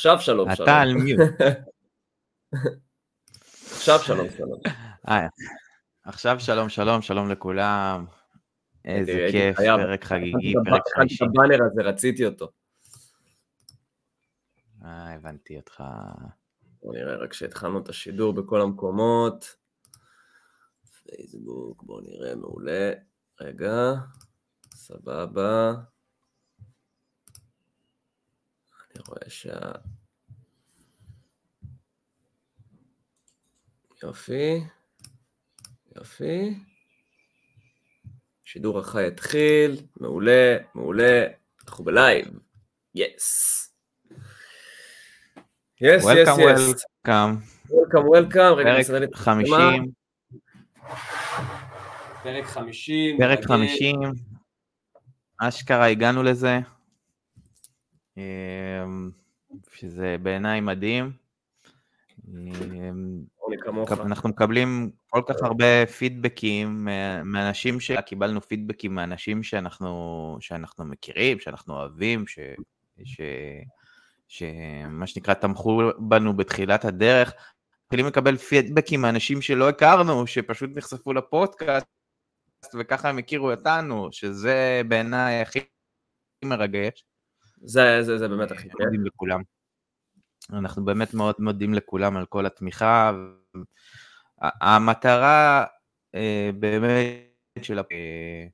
עכשיו שלום שלום. אתה על מיוט. עכשיו שלום שלום. עכשיו שלום שלום, שלום לכולם. איזה כיף. פרק חגיגי, פרק את חמישי. הבאנר הזה, רציתי אותו. אה, הבנתי אותך. בוא נראה רק שהתחלנו את השידור בכל המקומות. פייסבוק, בוא נראה, מעולה. רגע, סבבה. אני רואה שה... יופי, יופי. שידור החי התחיל, מעולה, מעולה, אנחנו ב live. Yes. Yes, yes, Welcome, yes. welcome. Welcome, welcome, רגע, לי את המצלמה. 50, פרק 50. פרק רגיל. 50. אשכרה הגענו לזה. אמ, שזה בעיניי מדהים. אורלי כמוך. אנחנו מקבלים כל כך הרבה פידבקים מה- מאנשים ש... קיבלנו פידבקים מאנשים שאנחנו, שאנחנו מכירים, שאנחנו אוהבים, ש... ש... שמה שנקרא תמכו בנו בתחילת הדרך. מתחילים לקבל פידבקים מאנשים שלא הכרנו, שפשוט נחשפו לפודקאסט, וככה הם הכירו אותנו, שזה בעיניי הכי מרגש. זה, זה, זה באמת הכי כיף. מודים לכולם. אנחנו באמת מאוד מודים לכולם על כל התמיכה. המטרה אה, באמת של אה,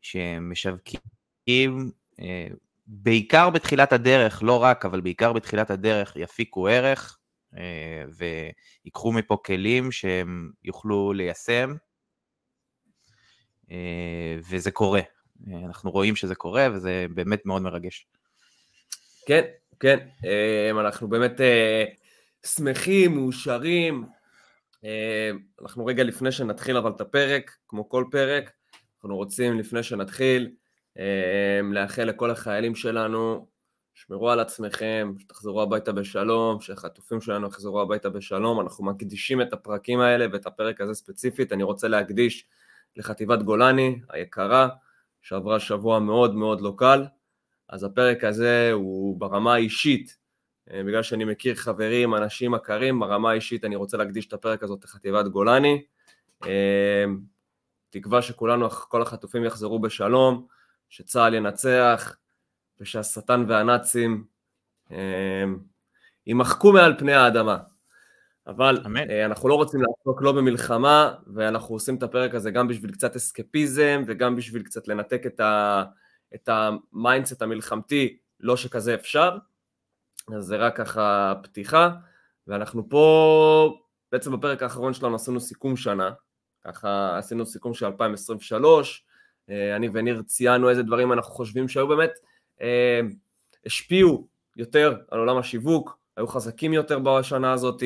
שמשווקים, אה, בעיקר בתחילת הדרך, לא רק, אבל בעיקר בתחילת הדרך, יפיקו ערך ויקחו מפה כלים שהם יוכלו ליישם, וזה קורה. אנחנו רואים שזה קורה, וזה באמת מאוד מרגש. כן, כן, אה, אנחנו באמת אה, שמחים, מאושרים. אה, אנחנו רגע לפני שנתחיל אבל את הפרק, כמו כל פרק, אנחנו רוצים לפני שנתחיל אה, לאחל לכל החיילים שלנו, שמרו על עצמכם, שתחזרו הביתה בשלום, שהחטופים שלנו יחזרו הביתה בשלום. אנחנו מקדישים את הפרקים האלה ואת הפרק הזה ספציפית, אני רוצה להקדיש לחטיבת גולני היקרה, שעברה שבוע מאוד מאוד לא קל. אז הפרק הזה הוא ברמה האישית, אה, בגלל שאני מכיר חברים, אנשים מכרים, ברמה האישית אני רוצה להקדיש את הפרק הזאת לחטיבת גולני. אה, תקווה שכולנו, כל החטופים יחזרו בשלום, שצה"ל ינצח, ושהשטן והנאצים אה, יימחקו מעל פני האדמה. אבל אמן. אנחנו לא רוצים לעסוק לא במלחמה, ואנחנו עושים את הפרק הזה גם בשביל קצת אסקפיזם, וגם בשביל קצת לנתק את ה... את ה mindset המלחמתי, לא שכזה אפשר, אז זה רק ככה פתיחה, ואנחנו פה, בעצם בפרק האחרון שלנו עשינו סיכום שנה, ככה עשינו סיכום של 2023, אה, אני וניר ציינו איזה דברים אנחנו חושבים שהיו באמת, אה, השפיעו יותר על עולם השיווק, היו חזקים יותר בשנה הזאת,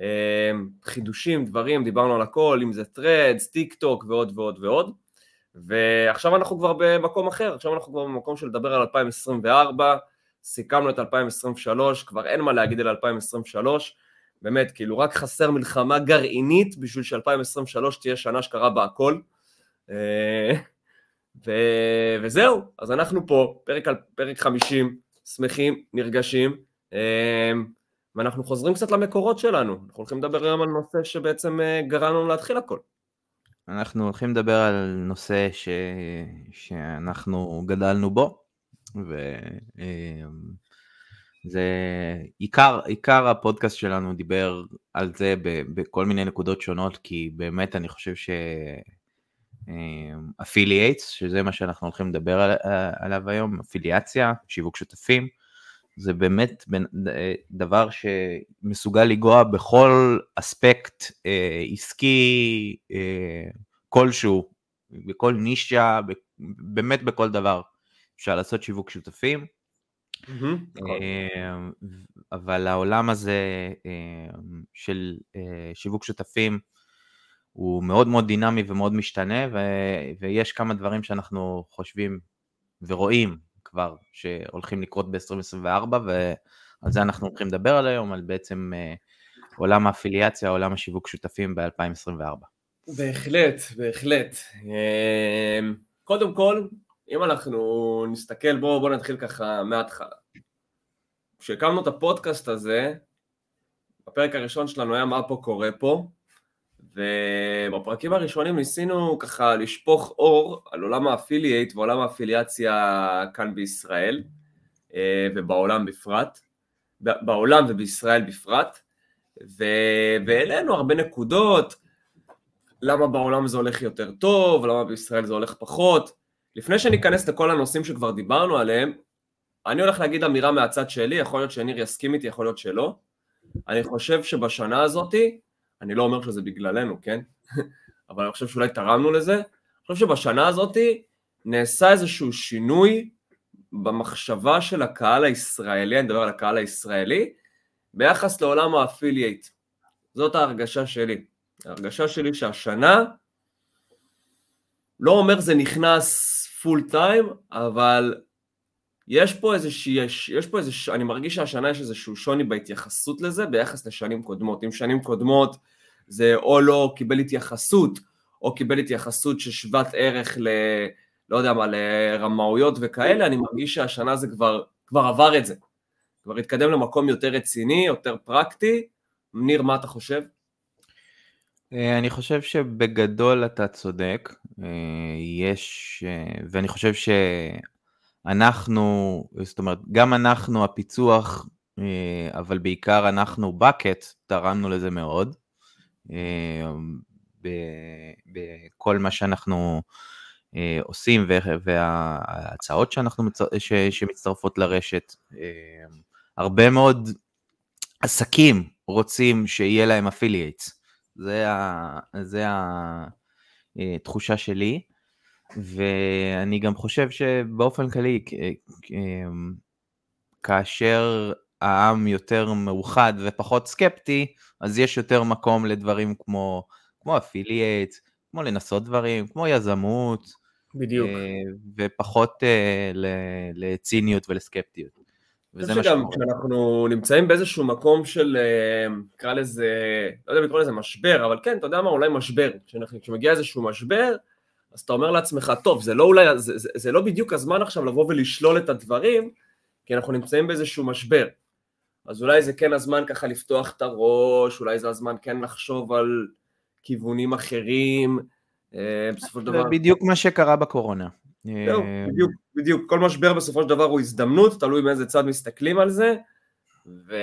אה, חידושים, דברים, דיברנו על הכל, אם זה Threads, טיק טוק ועוד ועוד ועוד. ועכשיו אנחנו כבר במקום אחר, עכשיו אנחנו כבר במקום של לדבר על 2024, סיכמנו את 2023, כבר אין מה להגיד על 2023, באמת, כאילו רק חסר מלחמה גרעינית בשביל ש-2023 תהיה שנה שקרה בה הכל. אה, ו- וזהו, אז אנחנו פה, פרק, על- פרק 50, שמחים, נרגשים, אה, ואנחנו חוזרים קצת למקורות שלנו, אנחנו הולכים לדבר היום על נושא שבעצם אה, גרם לנו להתחיל הכל. אנחנו הולכים לדבר על נושא ש... שאנחנו גדלנו בו, וזה עיקר, עיקר הפודקאסט שלנו דיבר על זה. בכל מיני נקודות שונות, כי באמת אני חושב ש... אפילייטס, שזה מה שאנחנו הולכים לדבר על, עליו היום, אפיליאציה, שיווק שותפים, זה באמת בנ- דבר שמסוגל לנגוע בכל אספקט אה, עסקי אה, כלשהו, בכל נישה, ב- באמת בכל דבר אפשר לעשות שיווק שותפים. נכון. אה, אבל העולם הזה אה, של אה, שיווק שותפים הוא מאוד מאוד דינמי ומאוד משתנה, ו- ויש כמה דברים שאנחנו חושבים ורואים כבר שהולכים לקרות ב-2024, ועל זה אנחנו הולכים לדבר על היום, על בעצם אה, עולם האפיליאציה, עולם השיווק שותפים ב-2024. בהחלט, בהחלט. אמ, קודם כל, אם אנחנו נסתכל, בואו בוא נתחיל ככה מההתחלה. כשהקמנו את הפודקאסט הזה, הפרק הראשון שלנו היה מה פה קורה פה, ובפרקים הראשונים ניסינו ככה לשפוך אור על עולם ה affiliate ועולם האפיליאציה כאן בישראל, אה, ובעולם בפרט, בעולם ובישראל בפרט, והעלינו הרבה נקודות, למה בעולם זה הולך יותר טוב, למה בישראל זה הולך פחות. לפני שניכנס לכל הנושאים שכבר דיברנו עליהם, אני הולך להגיד אמירה מהצד שלי, יכול להיות שניר יסכים איתי, יכול להיות שלא. אני חושב שבשנה הזאתי, אני לא אומר שזה בגללנו, כן? אבל אני חושב שאולי תרמנו לזה. אני חושב שבשנה הזאתי נעשה איזשהו שינוי במחשבה של הקהל הישראלי, אני מדבר על הקהל הישראלי, ביחס לעולם ה affiliate. זאת ההרגשה שלי. ההרגשה שלי שהשנה, לא אומר זה נכנס full time, אבל יש פה איזושהי, יש, יש פה איזושהי, אני מרגיש שהשנה יש איזשהו שוני בהתייחסות לזה ביחס לשנים קודמות. אם שנים קודמות זה או לא קיבל התייחסות, או קיבל התייחסות ששוות ערך ל... לא יודע מה, לרמאויות וכאלה, אני מרגיש שהשנה זה כבר, כבר עבר את זה. כבר התקדם למקום יותר רציני, יותר פרקטי. ניר, מה אתה חושב? אה, אני חושב שבגדול אתה צודק, אה, יש, אה, ואני חושב שאנחנו, זאת אומרת, גם אנחנו, הפיצוח, אבל בעיקר אנחנו, בקט, תרמנו לזה מאוד, בכל מה שאנחנו עושים וההצעות שאנחנו, שמצטרפות לרשת. הרבה מאוד עסקים רוצים שיהיה להם אפילייטס. זה, ה, זה התחושה אה, שלי, ואני גם חושב שבאופן כללי, אמ, כאשר העם יותר מאוחד ופחות סקפטי, אז יש יותר מקום לדברים כמו, כמו אפילייט, כמו לנסות דברים, כמו יזמות. בדיוק. אה, ופחות אה, לציניות ולסקפטיות. וזה מה שגם כשאנחנו נמצאים באיזשהו מקום של, אה, נקרא לזה, לא יודע אם לקרוא לזה משבר, אבל כן, אתה יודע מה, אולי משבר. כשמגיע איזשהו משבר, אז אתה אומר לעצמך, טוב, זה לא אולי, זה, זה, זה לא בדיוק הזמן עכשיו לבוא ולשלול את הדברים, כי אנחנו נמצאים באיזשהו משבר. אז אולי זה כן הזמן ככה לפתוח את הראש, אולי זה הזמן כן לחשוב על כיוונים אחרים, אה, בסופו של דבר. זה בדיוק מה שקרה בקורונה. זהו, אה, בדיוק, בדיוק, כל משבר בסופו של דבר הוא הזדמנות, תלוי מאיזה צד מסתכלים על זה, ו...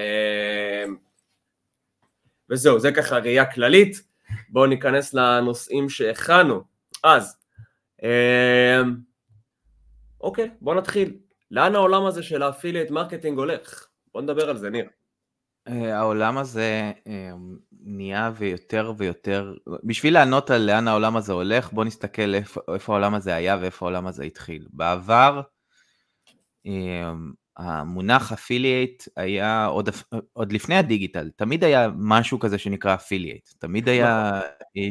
וזהו, זה ככה ראייה כללית, בואו ניכנס לנושאים שהכנו. אז. אוקיי, בואו נתחיל. לאן העולם הזה של ה affiliate marketing הולך? בואו נדבר על זה, ניר. אה, העולם הזה אה, נהיה ויותר ויותר, בשביל לענות על לאן העולם הזה הולך, בוא נסתכל איפה, איפה העולם הזה היה ואיפה העולם הזה התחיל. בעבר, אה, המונח affiliate היה עוד, עוד לפני הדיגיטל, תמיד היה משהו כזה שנקרא affiliate, תמיד היה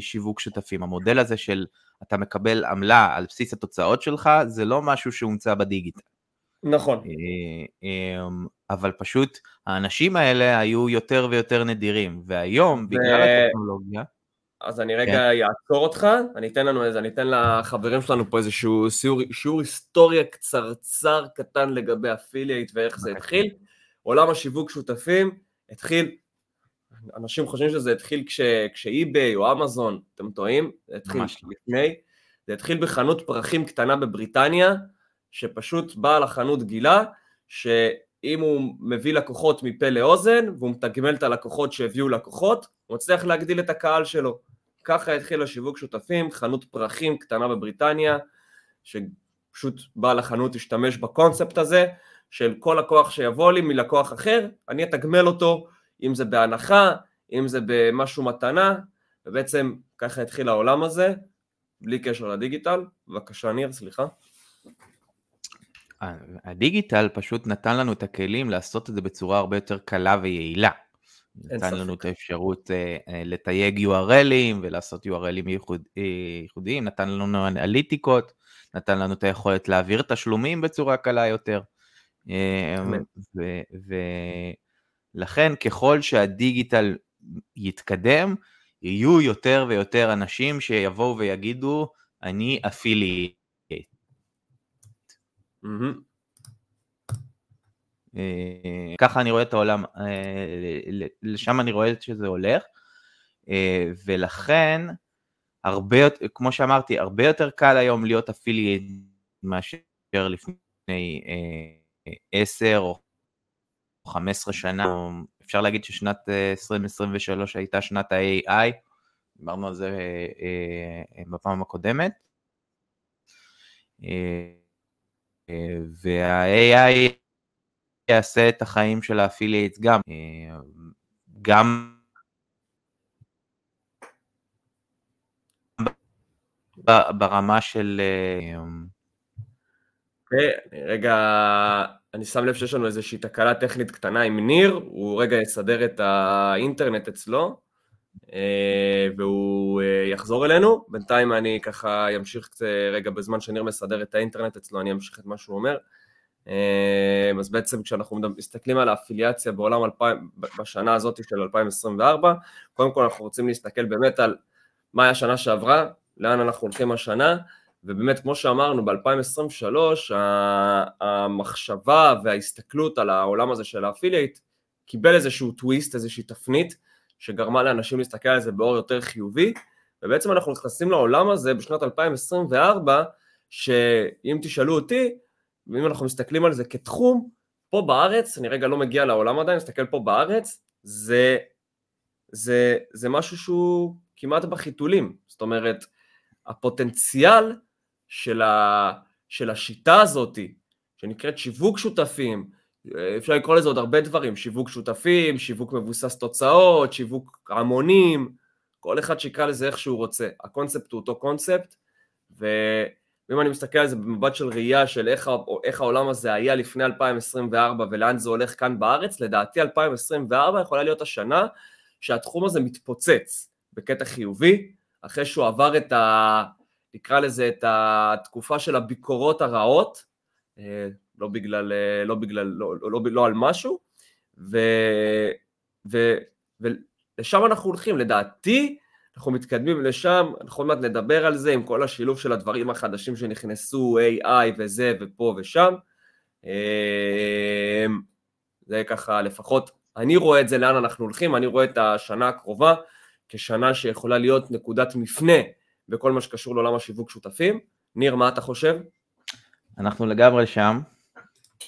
שיווק שותפים. המודל הזה של אתה מקבל עמלה על בסיס התוצאות שלך, זה לא משהו שהומצא בדיגיטל. נכון. אבל פשוט האנשים האלה היו יותר ויותר נדירים, והיום, בגלל הטכנולוגיה... אז אני רגע כן. אעצור אותך, אני אתן לנו איזה, אני אתן לחברים שלנו פה איזשהו שיעור, שיעור היסטוריה קצרצר קטן לגבי אפילייט ואיך זה התחיל. עולם השיווק שותפים התחיל, אנשים חושבים שזה התחיל כש, כשאי-ביי או אמזון, אתם טועים? זה התחיל לא. לפני. זה התחיל בחנות פרחים קטנה בבריטניה, שפשוט בעל החנות גילה, ש... אם הוא מביא לקוחות מפה לאוזן, והוא מתגמל את הלקוחות שהביאו לקוחות, הוא מצליח להגדיל את הקהל שלו. ככה התחיל השיווק שותפים, חנות פרחים קטנה בבריטניה, שפשוט בעל החנות השתמש בקונספט הזה, של כל לקוח שיבוא לי מלקוח אחר, אני אתגמל אותו, אם זה בהנחה, אם זה במשהו מתנה, ובעצם ככה התחיל העולם הזה, בלי קשר לדיגיטל. בבקשה ניר, סליחה. הדיגיטל פשוט נתן לנו את הכלים לעשות את זה בצורה הרבה יותר קלה ויעילה. נתן לנו את האפשרות uh, uh, לתייג URLים ולעשות URLים ייחוד, uh, ייחודיים, נתן לנו אנליטיקות, נתן לנו את היכולת להעביר תשלומים בצורה קלה יותר. ולכן ככל שהדיגיטל יתקדם, יהיו יותר ויותר אנשים שיבואו ויגידו, אני אפילייט. ככה אני רואה את העולם, לשם אני רואה שזה הולך, ולכן, הרבה כמו שאמרתי, הרבה יותר קל היום להיות affiliate מאשר לפני 10 או 15 שנה, אפשר להגיד ששנת 2023 הייתה שנת ה-AI, דיברנו על זה אה, אה, בפעם הקודמת. אה, וה-AI יעשה את החיים של ה affiliates גם, גם ברמה של... רגע, אני שם לב שיש לנו איזושהי תקלה טכנית קטנה עם ניר, הוא רגע יסדר את האינטרנט אצלו. אה, והוא אה, יחזור אלינו. בינתיים אני ככה אמשיך רגע בזמן שניר מסדר את האינטרנט אצלו, אני אמשיך את מה שהוא אומר. אה, אז בעצם כשאנחנו מסתכלים על האפיליאציה בעולם 2000, בשנה הזאת של 2024, קודם כל אנחנו רוצים להסתכל באמת על מה היה השנה שעברה, לאן אנחנו הולכים השנה, ובאמת כמו שאמרנו ב-2023 המחשבה וההסתכלות על העולם הזה של ה affiliate קיבל איזשהו טוויסט, איזושהי תפנית, שגרמה לאנשים להסתכל על זה באור יותר חיובי, ובעצם אנחנו נכנסים לעולם הזה בשנת 2024, שאם תשאלו אותי, ואם אנחנו מסתכלים על זה כתחום, פה בארץ, אני רגע לא מגיע לעולם עדיין, מסתכל פה בארץ, זה, זה, זה משהו שהוא כמעט בחיתולים, זאת אומרת, הפוטנציאל של, ה, של השיטה הזאת, שנקראת שיווק שותפים, אפשר לקרוא לזה עוד הרבה דברים, שיווק שותפים, שיווק מבוסס תוצאות, שיווק המונים, כל אחד שיקרא לזה איך שהוא רוצה. הקונספט הוא אותו קונספט, ואם אני מסתכל על זה במבט של ראייה של איך, איך העולם הזה היה לפני 2024 ולאן זה הולך כאן בארץ, לדעתי 2024 יכולה להיות השנה שהתחום הזה מתפוצץ בקטע חיובי, אחרי שהוא עבר את ה... נקרא לזה את התקופה של הביקורות הרעות, אה, לא בגלל, אה, לא, בגלל, לא, לא, לא, לא על משהו, ו, ו, ולשם אנחנו הולכים, לדעתי אנחנו מתקדמים לשם, אנחנו עוד מעט נדבר על זה עם כל השילוב של הדברים החדשים שנכנסו, AI וזה ופה ושם, אה, זה ככה לפחות, אני רואה את זה לאן אנחנו הולכים, אני רואה את השנה הקרובה כשנה שיכולה להיות נקודת מפנה בכל מה שקשור לעולם השיווק שותפים. ניר, מה אתה חושב? אנחנו לגמרי שם,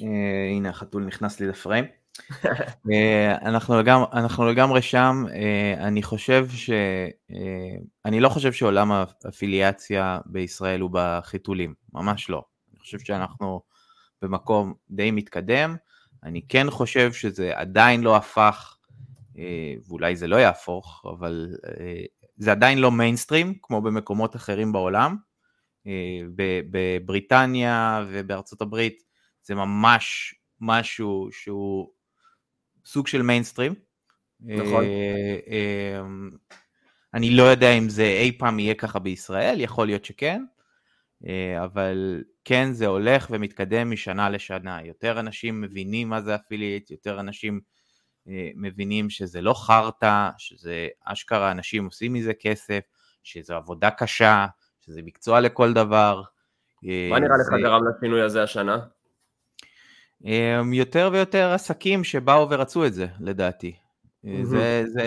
אה, הנה החתול נכנס לי לפריים. אה, אנחנו, לגמרי, אנחנו לגמרי שם, אה, אני חושב ש... אני לא חושב שעולם האפיליאציה בישראל הוא בחיתולים, ממש לא. אני חושב שאנחנו במקום די מתקדם, אני כן חושב שזה עדיין לא הפך, ואולי זה לא יהפוך, אבל זה עדיין לא מיינסטרים, כמו במקומות אחרים בעולם. בבריטניה ובארצות הברית זה ממש משהו שהוא סוג של מיינסטרים. נכון. אה, אה, אני לא יודע אם זה אי פעם יהיה ככה בישראל, יכול להיות שכן, אה, אבל כן זה הולך ומתקדם משנה לשנה. יותר אנשים מבינים מה זה אפילייט, יותר אנשים מבינים שזה לא חרטא, שזה אשכרה אנשים עושים מזה כסף, שזו עבודה קשה, שזה מקצוע לכל דבר. מה נראה לך גרם לשינוי הזה השנה? אמ, יותר ויותר עסקים שבאו ורצו את זה, לדעתי. Mm-hmm. זה, זה,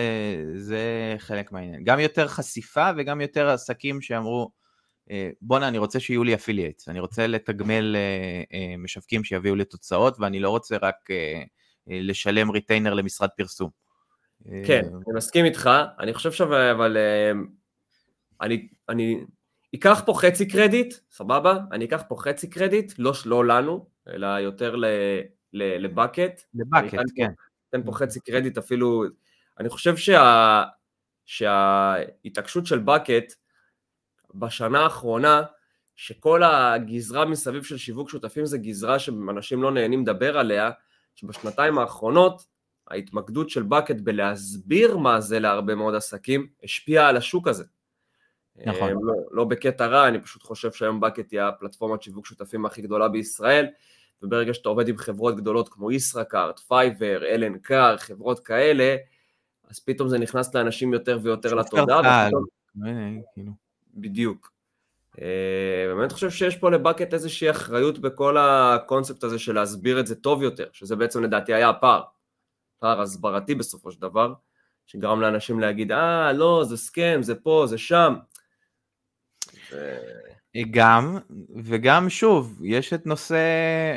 זה חלק מהעניין. גם יותר חשיפה וגם יותר עסקים שאמרו, אה, בואנה, אני רוצה שיהיו לי affiliates, אני רוצה לתגמל אה, משווקים שיביאו לי תוצאות, ואני לא רוצה רק לשלם retainer למשרד פרסום. כן, אני מסכים איתך, אני חושב ש... אבל אני, אני אקח פה חצי קרדיט, סבבה? אני אקח פה חצי קרדיט, לא, לא לנו, אלא יותר לבקט. לבקט, כן. אתן פה חצי קרדיט אפילו, אני חושב שה, שההתעקשות של בקט בשנה האחרונה, שכל הגזרה מסביב של שיווק שותפים זה גזרה שאנשים לא נהנים לדבר עליה, שבשנתיים האחרונות ההתמקדות של בקט בלהסביר מה זה להרבה מאוד עסקים השפיעה על השוק הזה. נכון. לא, לא בקטע רע, אני פשוט חושב שהיום בקט היא הפלטפורמת שיווק שותפים הכי גדולה בישראל, וברגע שאתה עובד עם חברות גדולות כמו ישראכרט, פייבר, אלן קאר, חברות כאלה, אז פתאום זה נכנס לאנשים יותר ויותר לתודעה. ופתאום... כאילו. בדיוק. אה, באמת חושב שיש פה לבקט איזושהי אחריות בכל הקונספט הזה של להסביר את זה טוב יותר, שזה בעצם לדעתי היה הפער, פער הסברתי בסופו של דבר, שגרם לאנשים להגיד, אה, לא, זה סכם, זה פה, זה שם. גם, וגם שוב, יש את נושא,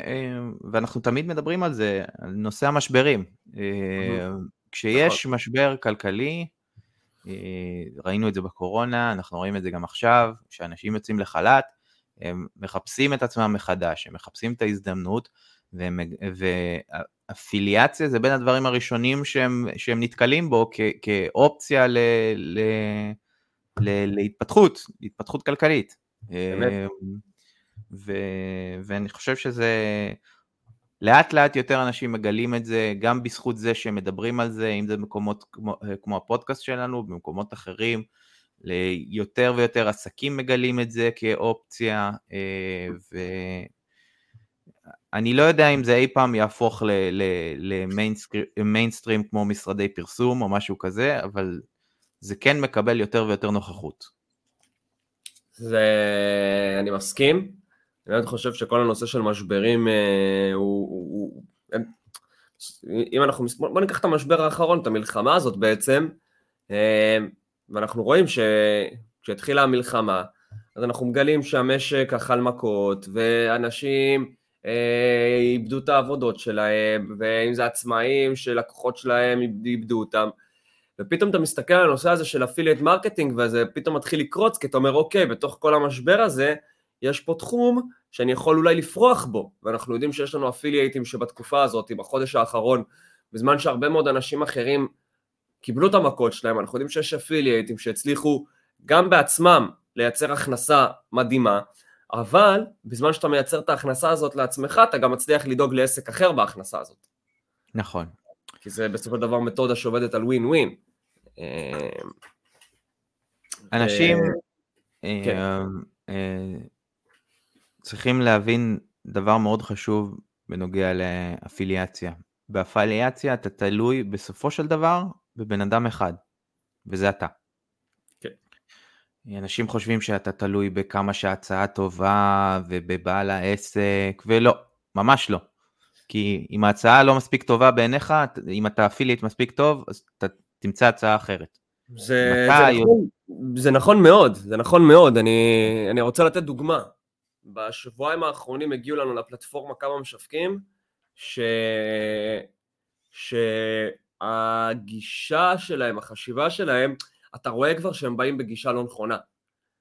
אה, ואנחנו תמיד מדברים על זה, על נושא המשברים. אה, כשיש נכון. משבר כלכלי, אה, ראינו את זה בקורונה, אנחנו רואים את זה גם עכשיו, כשאנשים יוצאים לחל"ת, הם מחפשים את עצמם מחדש, הם מחפשים את ההזדמנות, ואפיליאציה זה בין הדברים הראשונים שהם, שהם נתקלים בו כ, כאופציה ל, ל, ל, להתפתחות, להתפתחות כלכלית. אמ, ו, ואני חושב שזה, לאט לאט יותר אנשים מגלים את זה, גם בזכות זה שהם מדברים על זה, אם זה במקומות כמו, כמו הפודקאסט שלנו, במקומות אחרים, ליותר ויותר עסקים מגלים את זה כאופציה, אה, ואני לא יודע אם זה אי פעם יהפוך למיינסטרים כמו משרדי פרסום או משהו כזה, אבל זה כן מקבל יותר ויותר נוכחות. זה... אני מסכים. אני באמת חושב שכל הנושא של משברים אה, הוא... הוא, הוא אם אנחנו... בוא ניקח את המשבר האחרון, את המלחמה הזאת בעצם, אה, ואנחנו רואים שכשהתחילה המלחמה, אז אנחנו מגלים שהמשק אכל מכות, ואנשים אה, איבדו את העבודות שלהם, ואם זה עצמאים שלקוחות שלהם איבדו אותם. ופתאום אתה מסתכל על הנושא הזה של affiliate marketing וזה פתאום מתחיל לקרוץ כי אתה אומר אוקיי בתוך כל המשבר הזה יש פה תחום שאני יכול אולי לפרוח בו ואנחנו יודעים שיש לנו אפילייטים שבתקופה הזאת בחודש האחרון בזמן שהרבה מאוד אנשים אחרים קיבלו את המכות שלהם אנחנו יודעים שיש אפילייטים שהצליחו גם בעצמם לייצר הכנסה מדהימה אבל בזמן שאתה מייצר את ההכנסה הזאת לעצמך אתה גם מצליח לדאוג לעסק אחר בהכנסה הזאת. נכון. כי זה בסופו של דבר מתודה שעובדת על ווין ווין אה, אנשים אה, כן. צריכים להבין דבר מאוד חשוב בנוגע לאפיליאציה. באפיליאציה אתה תלוי בסופו של דבר בבן אדם אחד, וזה אתה. כן. אנשים חושבים שאתה תלוי בכמה שההצעה טובה ובבעל העסק, ולא, ממש לא. כי אם ההצעה לא מספיק טובה בעיניך, אם אתה אפיליאט מספיק טוב, אז אתה תמצא הצעה אחרת. זה, זה, נכון, זה נכון מאוד, זה נכון מאוד. אני, אני רוצה לתת דוגמה. בשבועיים האחרונים הגיעו לנו לפלטפורמה כמה משווקים, ש... שהגישה שלהם, החשיבה שלהם, אתה רואה כבר שהם באים בגישה לא נכונה.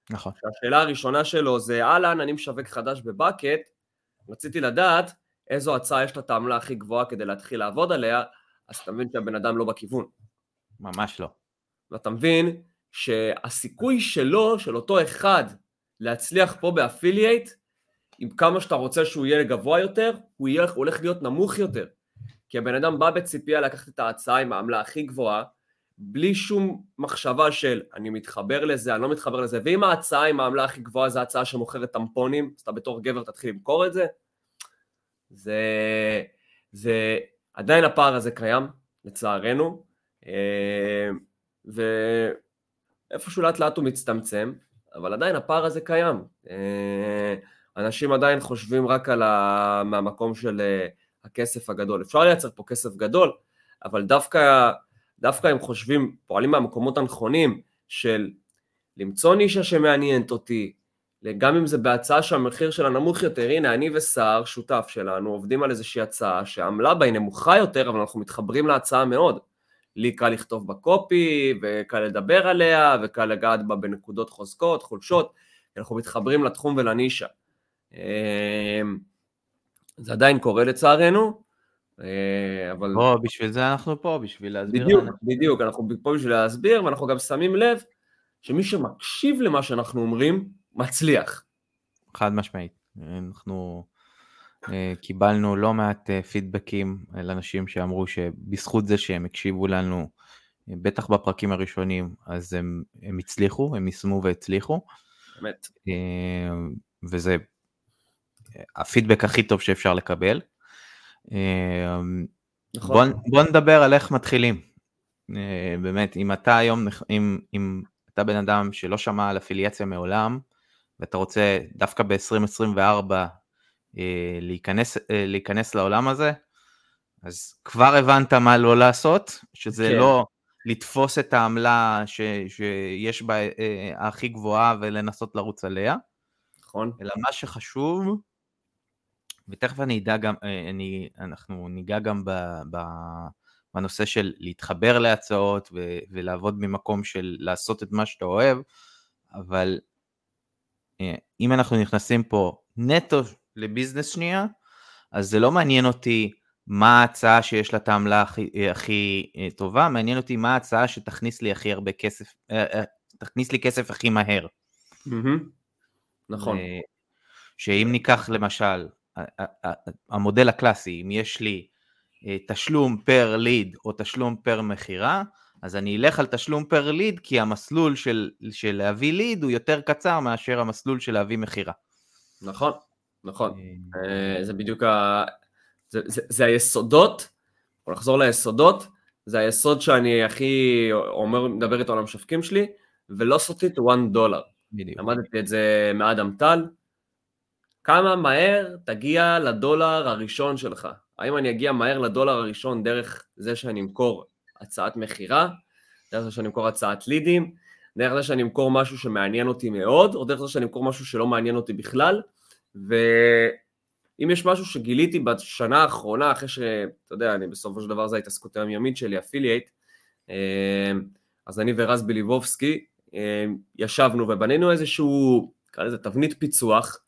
נכון. השאלה הראשונה שלו זה, אהלן, אני משווק חדש בבקט, רציתי לדעת איזו הצעה יש לה את העמלה הכי גבוהה כדי להתחיל לעבוד עליה, אז אתה מבין שהבן אדם לא בכיוון. ממש לא. ואתה מבין שהסיכוי שלו, של אותו אחד, להצליח פה ב affiliate, עם כמה שאתה רוצה שהוא יהיה גבוה יותר, הוא, יהיה, הוא הולך להיות נמוך יותר. כי הבן אדם בא בציפייה לקחת את ההצעה עם העמלה הכי גבוהה, בלי שום מחשבה של אני מתחבר לזה, אני לא מתחבר לזה, ואם ההצעה עם העמלה הכי גבוהה זה הצעה שמוכרת טמפונים, אז אתה בתור גבר תתחיל למכור את זה, זה, זה עדיין הפער הזה קיים, לצערנו, אה, ואיפשהו לאט לאט הוא מצטמצם, אבל עדיין הפער הזה קיים. אנשים עדיין חושבים רק על ה... מהמקום של אה, הכסף הגדול. אפשר לייצר פה כסף גדול, אבל דווקא, דווקא הם חושבים, פועלים מהמקומות הנכונים של למצוא נישה שמעניינת אותי, גם אם זה בהצעה שהמחיר שלה נמוך יותר, הנה אני וסער, שותף שלנו, עובדים על איזושהי הצעה שהעמלה בה היא נמוכה יותר, אבל אנחנו מתחברים להצעה מאוד. לי קל לכתוב בקופי, וקל לדבר עליה, וקל לגעת בה בנקודות חוזקות, חולשות, אנחנו מתחברים לתחום ולנישה. אמ, זה עדיין קורה לצערנו, אה, אבל... בוא, בשביל זה אנחנו פה, בשביל להסביר. בדיוק, לנו. בדיוק, אנחנו פה בשביל להסביר, ואנחנו גם שמים לב שמי שמקשיב למה שאנחנו אומרים, מצליח. חד משמעית. אנחנו אה, קיבלנו לא מעט אה, פידבקים על אנשים שאמרו שבזכות זה שהם הקשיבו לנו, בטח בפרקים הראשונים, אז הם, הם הצליחו, הם יישמו והצליחו. באמת. וזה הפידבק הכי טוב שאפשר לקבל. נכון. בוא, בוא נדבר על איך מתחילים. באמת, אם אתה היום, אם, אם אתה בן אדם שלא שמע על אפיליאציה מעולם, ואתה רוצה דווקא ב-2024 אה, להיכנס, אה, להיכנס לעולם הזה, אז כבר הבנת מה לא לעשות, שזה כן. לא לתפוס את העמלה ש, שיש בה אה, הכי גבוהה ולנסות לרוץ עליה, נכון. אלא מה שחשוב, ותכף אני אדע גם, אני, אנחנו ניגע גם ב, ב, בנושא של להתחבר להצעות ו, ולעבוד ממקום של לעשות את מה שאתה אוהב, אבל אם אנחנו נכנסים פה נטו לביזנס שנייה, אז זה לא מעניין אותי מה ההצעה שיש לה את העמלה הכי, הכי אה, טובה, מעניין אותי מה ההצעה שתכניס לי הכי הרבה כסף, אה, אה, תכניס לי כסף הכי מהר. נכון. שאם ניקח למשל, המודל הקלאסי, אם יש לי תשלום פר ליד או תשלום פר מכירה, אז אני אלך על תשלום פר ליד, כי המסלול של, של להביא ליד הוא יותר קצר מאשר המסלול של להביא מכירה. נכון, נכון. אה, זה בדיוק ה... זה, זה, זה היסודות, בוא נחזור ליסודות, זה היסוד שאני הכי אומר, מדבר איתו על המשווקים שלי, ולא סוטית 1 דולר. בדיוק. למדתי את זה מאדם טל. כמה מהר תגיע לדולר הראשון שלך? האם אני אגיע מהר לדולר הראשון דרך זה שאני אמכור הצעת מכירה, דרך זה שאני אמכור הצעת לידים, דרך זה שאני אמכור משהו שמעניין אותי מאוד, או דרך זה שאני אמכור משהו שלא מעניין אותי בכלל, ואם יש משהו שגיליתי בשנה האחרונה, אחרי שאתה יודע, אני בסופו של דבר זו ההתעסקות היומיומית שלי, אפילייט, אה, אז אני ורז בליבובסקי אה, ישבנו ובנינו איזשהו, נקרא לזה תבנית פיצוח,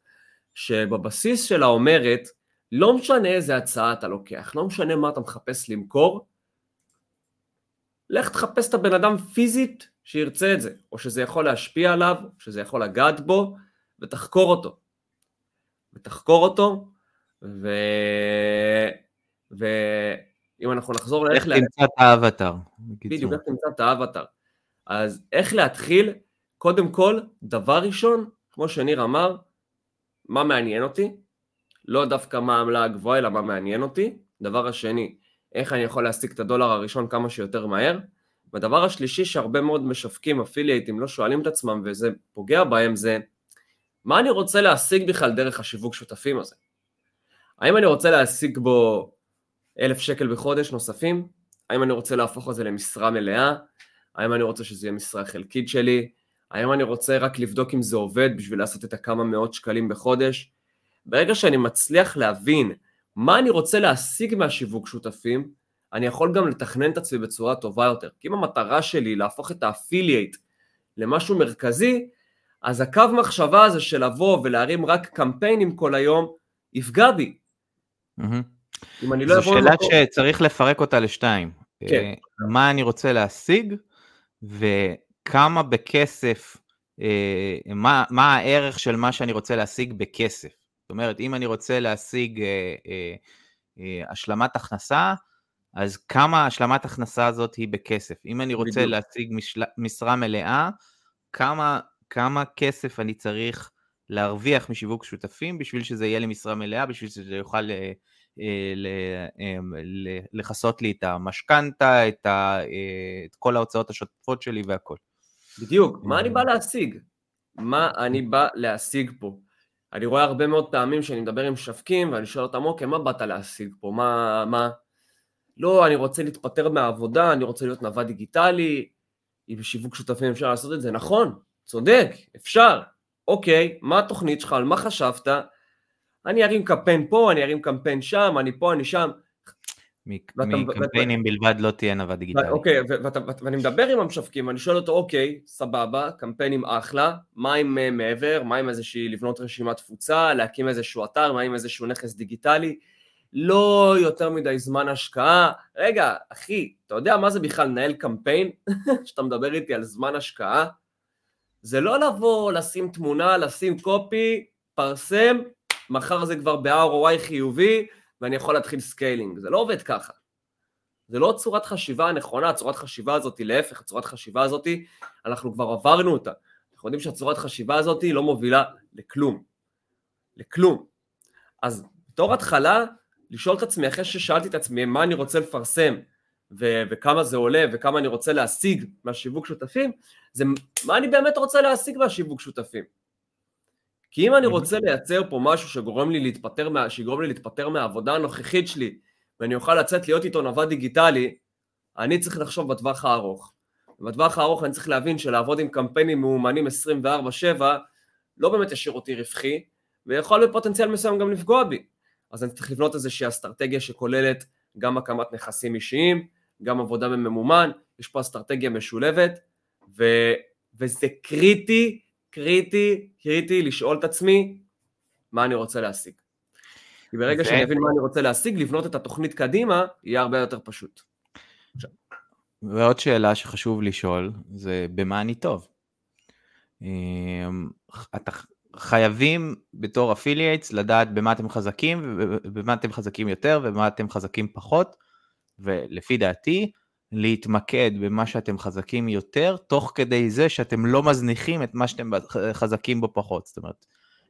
שבבסיס שלה אומרת, לא משנה איזה הצעה אתה לוקח, לא משנה מה אתה מחפש למכור, לך תחפש את הבן אדם פיזית שירצה את זה, או שזה יכול להשפיע עליו, או שזה יכול לגעת בו, ותחקור אותו. ותחקור אותו, ו... ואם אנחנו נחזור לאיך... איך תמצא את האבטר. בדיוק, איך תמצא את האבטר. אז איך להתחיל? קודם כל, דבר ראשון, כמו שניר אמר, מה מעניין אותי? לא דווקא מה העמלה הגבוהה, אלא מה מעניין אותי. דבר השני, איך אני יכול להשיג את הדולר הראשון כמה שיותר מהר. והדבר השלישי שהרבה מאוד משווקים אפילייטים לא שואלים את עצמם וזה פוגע בהם זה מה אני רוצה להשיג בכלל דרך השיווק שותפים הזה? האם אני רוצה להשיג בו אלף שקל בחודש נוספים? האם אני רוצה להפוך את זה למשרה מלאה? האם אני רוצה שזה יהיה משרה חלקית שלי? האם אני רוצה רק לבדוק אם זה עובד בשביל לעשות את הכמה מאות שקלים בחודש? ברגע שאני מצליח להבין מה אני רוצה להשיג מהשיווק שותפים, אני יכול גם לתכנן את עצמי בצורה טובה יותר. כי אם המטרה שלי להפוך את האפילייט למשהו מרכזי, אז הקו מחשבה הזה של לבוא ולהרים רק קמפיינים כל היום, יפגע בי. אם אני לא זו שאלה למקום... שצריך לפרק אותה לשתיים. כן. אה, מה אני רוצה להשיג, וכמה בכסף, אה, מה, מה הערך של מה שאני רוצה להשיג בכסף. זאת אומרת, אם אני רוצה להשיג אה, אה, השלמת הכנסה, אז כמה השלמת הכנסה הזאת היא בכסף? אם אני רוצה בדיוק. להשיג משל... משרה מלאה, כמה, כמה כסף אני צריך להרוויח משיווק שותפים בשביל שזה יהיה לי משרה מלאה, בשביל שזה יוכל אה, אה, לכסות לי את המשכנתה, את, אה, את כל ההוצאות השוטפות שלי והכל. בדיוק, מה אני בא להשיג? מה אני בא להשיג פה? אני רואה הרבה מאוד פעמים שאני מדבר עם שווקים ואני שואל אותם, אוקיי, מה באת להשיג פה? מה, מה? לא, אני רוצה להתפטר מהעבודה, אני רוצה להיות נווד דיגיטלי, אם בשיווק שותפים אפשר לעשות את זה. נכון, צודק, אפשר. אוקיי, מה התוכנית שלך? על מה חשבת? אני ארים קמפיין פה, אני ארים קמפיין שם, אני פה, אני שם. מקמפיינים בלבד לא תהיה נווה דיגיטלית. אוקיי, ואני מדבר עם המשווקים, ואני שואל אותו, אוקיי, סבבה, קמפיינים אחלה, מה עם אה, מעבר, מה עם איזושהי לבנות רשימת תפוצה, להקים איזשהו אתר, מה עם איזשהו נכס דיגיטלי, לא יותר מדי זמן השקעה. רגע, אחי, אתה יודע מה זה בכלל לנהל קמפיין? שאתה מדבר איתי על זמן השקעה? זה לא לבוא, לשים תמונה, לשים קופי, פרסם, מחר זה כבר ב-ROI חיובי, ואני יכול להתחיל scaling. זה לא עובד ככה. זה לא צורת חשיבה הנכונה, הצורת חשיבה הזאת להפך, הצורת חשיבה הזאת, אנחנו כבר עברנו אותה. אנחנו יודעים שהצורת חשיבה הזאת לא מובילה לכלום. לכלום. אז בתור התחלה, לשאול את עצמי, אחרי ששאלתי את עצמי מה אני רוצה לפרסם, ו- וכמה זה עולה, וכמה אני רוצה להשיג מהשיווק שותפים, זה מה אני באמת רוצה להשיג מהשיווק שותפים. כי אם אני רוצה לייצר פה משהו שגורם לי להתפטר, מה, שיגרום לי להתפטר מהעבודה הנוכחית שלי, ואני אוכל לצאת להיות איתו נווד דיגיטלי, אני צריך לחשוב בטווח הארוך. בטווח הארוך אני צריך להבין שלעבוד עם קמפיינים מאומנים 24/7 לא באמת ישאיר אותי רווחי, ויכול בפוטנציאל מסוים גם לפגוע בי. אז אני צריך לבנות איזושהי אסטרטגיה שכוללת גם הקמת נכסים אישיים, גם עבודה בממומן, יש פה אסטרטגיה משולבת, ו, וזה קריטי, קריטי, קריטי לשאול את עצמי מה אני רוצה להשיג. כי ברגע ו... שאני אבין מה אני רוצה להשיג, לבנות את התוכנית קדימה, יהיה הרבה יותר פשוט. ועוד שאלה שחשוב לשאול, זה במה אני טוב? אמ, אתה חייבים בתור affiliates לדעת במה אתם חזקים, ובמה אתם חזקים יותר, ובמה אתם חזקים פחות, ולפי דעתי, להתמקד במה שאתם חזקים יותר, תוך כדי זה שאתם לא מזניחים את מה שאתם חזקים בו פחות. זאת אומרת,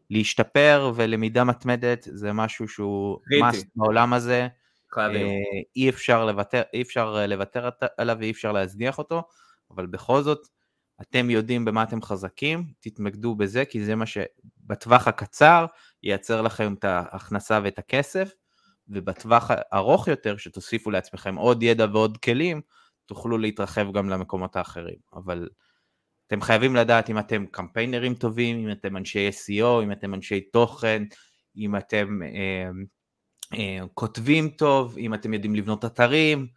להשתפר ולמידה מתמדת זה משהו שהוא מס בעולם הזה. חייבים. אה, אי אפשר לוותר, אי אפשר לוותר עליו ואי אפשר להזניח אותו, אבל בכל זאת, אתם יודעים במה אתם חזקים, תתמקדו בזה, כי זה מה שבטווח הקצר ייצר לכם את ההכנסה ואת הכסף, ובטווח הארוך יותר, שתוסיפו לעצמכם עוד ידע ועוד כלים, תוכלו להתרחב גם למקומות האחרים. אבל אתם חייבים לדעת אם אתם קמפיינרים טובים, אם אתם אנשי SEO, אם אתם אנשי תוכן, אם אתם אה, אה, כותבים טוב, אם אתם יודעים לבנות אתרים,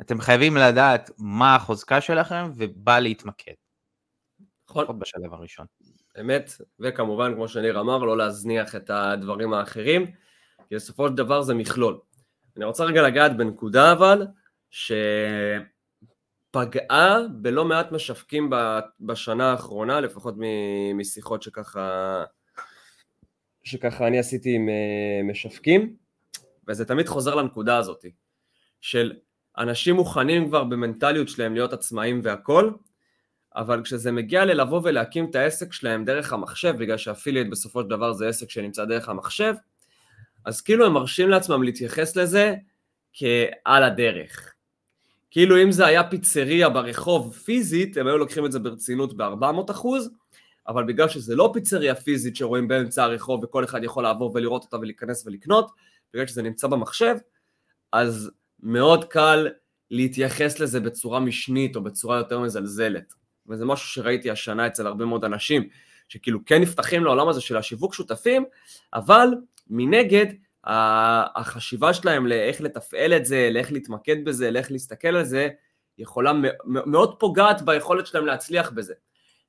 אתם חייבים לדעת מה החוזקה שלכם ובה להתמקד. נכון. לפחות בשלב הראשון. אמת, וכמובן, כמו שניר אמר, לא להזניח את הדברים האחרים, כי בסופו של דבר זה מכלול. אני רוצה רגע לגעת בנקודה אבל, שפגעה בלא מעט משווקים בשנה האחרונה, לפחות משיחות שככה, שככה אני עשיתי עם אה, משווקים, וזה תמיד חוזר לנקודה הזאת, של אנשים מוכנים כבר במנטליות שלהם להיות עצמאים והכל, אבל כשזה מגיע ללבוא ולהקים את העסק שלהם דרך המחשב, בגלל שאפילייט בסופו של דבר זה עסק שנמצא דרך המחשב, אז כאילו הם מרשים לעצמם להתייחס לזה כעל הדרך. כאילו אם זה היה פיצריה ברחוב פיזית, הם היו לוקחים את זה ברצינות ב-400 אחוז, אבל בגלל שזה לא פיצריה פיזית שרואים באמצע הרחוב וכל אחד יכול לעבור ולראות אותה ולהיכנס ולקנות, בגלל שזה נמצא במחשב, אז מאוד קל להתייחס לזה בצורה משנית או בצורה יותר מזלזלת. וזה משהו שראיתי השנה אצל הרבה מאוד אנשים, שכאילו כן נפתחים לעולם הזה של השיווק שותפים, אבל מנגד החשיבה שלהם לאיך לתפעל את זה, לאיך להתמקד בזה, לאיך להסתכל על זה, יכולה מאוד פוגעת ביכולת שלהם להצליח בזה.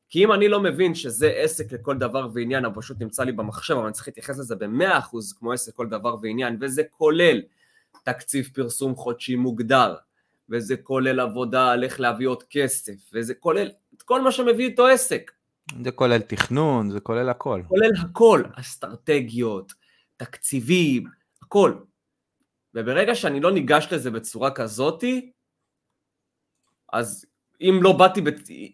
כי אם אני לא מבין שזה עסק לכל דבר ועניין, הוא פשוט נמצא לי במחשב, אבל אני צריך להתייחס לזה במאה אחוז כמו עסק לכל דבר ועניין, וזה כולל תקציב פרסום חודשי מוגדר, וזה כולל עבודה על איך להביא עוד כסף, וזה כולל את כל מה שמביא איתו עסק. זה כולל תכנון, זה כולל הכל. כולל הכל, אסטרטגיות, תקציבים, הכל. וברגע שאני לא ניגש לזה בצורה כזאתי, אז אם לא באתי,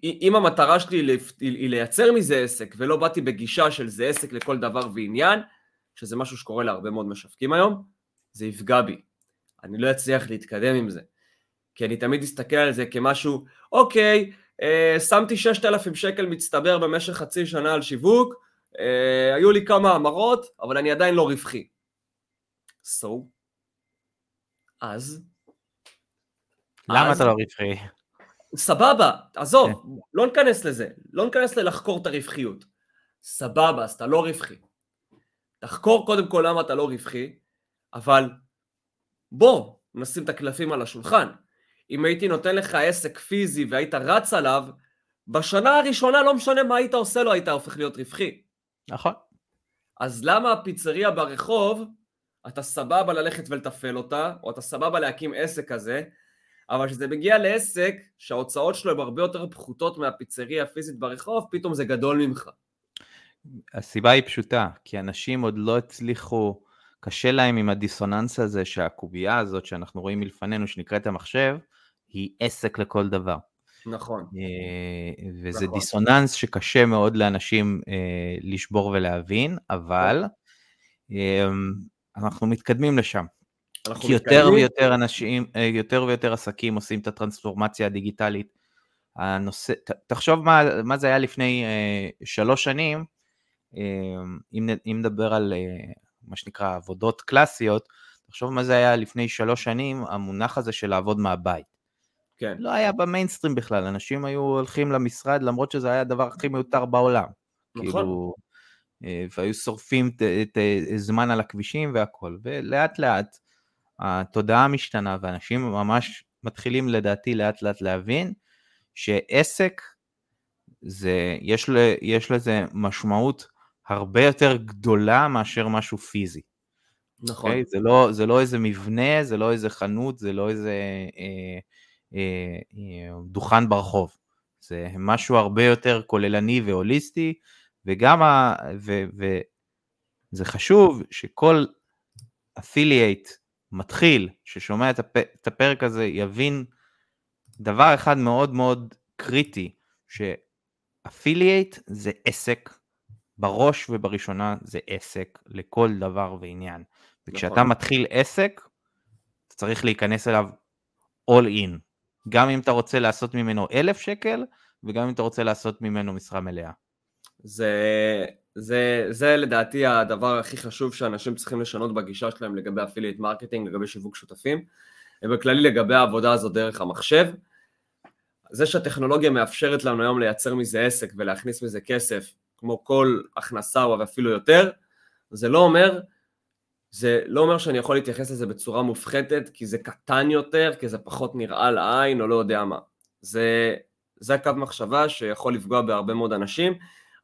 אם המטרה שלי היא לייצר מזה עסק, ולא באתי בגישה של זה עסק לכל דבר ועניין, שזה משהו שקורה להרבה מאוד משווקים היום, זה יפגע בי. אני לא אצליח להתקדם עם זה. כי אני תמיד אסתכל על זה כמשהו, אוקיי, אה, שמתי 6,000 שקל מצטבר במשך חצי שנה על שיווק, אה, היו לי כמה המרות, אבל אני עדיין לא רווחי. So, אז... למה אז, אתה לא רווחי? סבבה, עזוב, כן. לא ניכנס לזה, לא ניכנס ללחקור את הרווחיות. סבבה, אז אתה לא רווחי. תחקור קודם כל למה אתה לא רווחי, אבל בוא, נשים את הקלפים על השולחן. אם הייתי נותן לך עסק פיזי והיית רץ עליו, בשנה הראשונה לא משנה מה היית עושה לו, היית הופך להיות רווחי. נכון. אז למה הפיצריה ברחוב, אתה סבבה ללכת ולתפעל אותה, או אתה סבבה להקים עסק כזה, אבל כשזה מגיע לעסק שההוצאות שלו הן הרבה יותר פחותות מהפיצריה הפיזית ברחוב, פתאום זה גדול ממך. הסיבה היא פשוטה, כי אנשים עוד לא הצליחו, קשה להם עם הדיסוננס הזה שהקובייה הזאת שאנחנו רואים מלפנינו שנקראת המחשב, היא עסק לכל דבר. נכון. אה, וזה נכון. דיסוננס שקשה מאוד לאנשים אה, לשבור ולהבין, אבל אה, אנחנו מתקדמים לשם. כי יותר ויותר אנשים, יותר ויותר עסקים עושים את הטרנספורמציה הדיגיטלית. הנושא, ת, תחשוב מה, מה זה היה לפני שלוש שנים, אם, אם נדבר על מה שנקרא עבודות קלאסיות, תחשוב מה זה היה לפני שלוש שנים, המונח הזה של לעבוד מהבית. כן. לא היה במיינסטרים בכלל, אנשים היו הולכים למשרד למרות שזה היה הדבר הכי מיותר בעולם. נכון. כאילו, אה, והיו שורפים את, זמן על הכבישים והכל, ולאט לאט התודעה משתנה ואנשים ממש מתחילים לדעתי לאט לאט להבין שעסק זה, יש, ל, יש לזה משמעות הרבה יותר גדולה מאשר משהו פיזי. נכון. Okay? אוקיי? זה, לא, זה לא איזה מבנה, זה לא איזה חנות, זה לא איזה אה, דוכן ברחוב. זה משהו הרבה יותר כוללני והוליסטי, וגם, ה, ו, וזה חשוב שכל affiliate מתחיל, ששומע את, הפ, את הפרק הזה, יבין דבר אחד מאוד מאוד קריטי, ש affiliate זה עסק, בראש ובראשונה זה עסק לכל דבר ועניין. וכשאתה נכון. מתחיל עסק, אתה צריך להיכנס אליו all in. גם אם אתה רוצה לעשות ממנו אלף שקל, וגם אם אתה רוצה לעשות ממנו משרה מלאה. זה, זה, זה לדעתי הדבר הכי חשוב שאנשים צריכים לשנות בגישה שלהם לגבי affiliate marketing, לגבי שיווק שותפים, ובכללי לגבי העבודה הזו דרך המחשב. זה שהטכנולוגיה מאפשרת לנו היום לייצר מזה עסק ולהכניס מזה כסף, כמו כל הכנסה או אפילו יותר, זה לא אומר זה לא אומר שאני יכול להתייחס לזה בצורה מופחתת, כי זה קטן יותר, כי זה פחות נראה לעין, או לא יודע מה. זה, זה הקו מחשבה שיכול לפגוע בהרבה מאוד אנשים.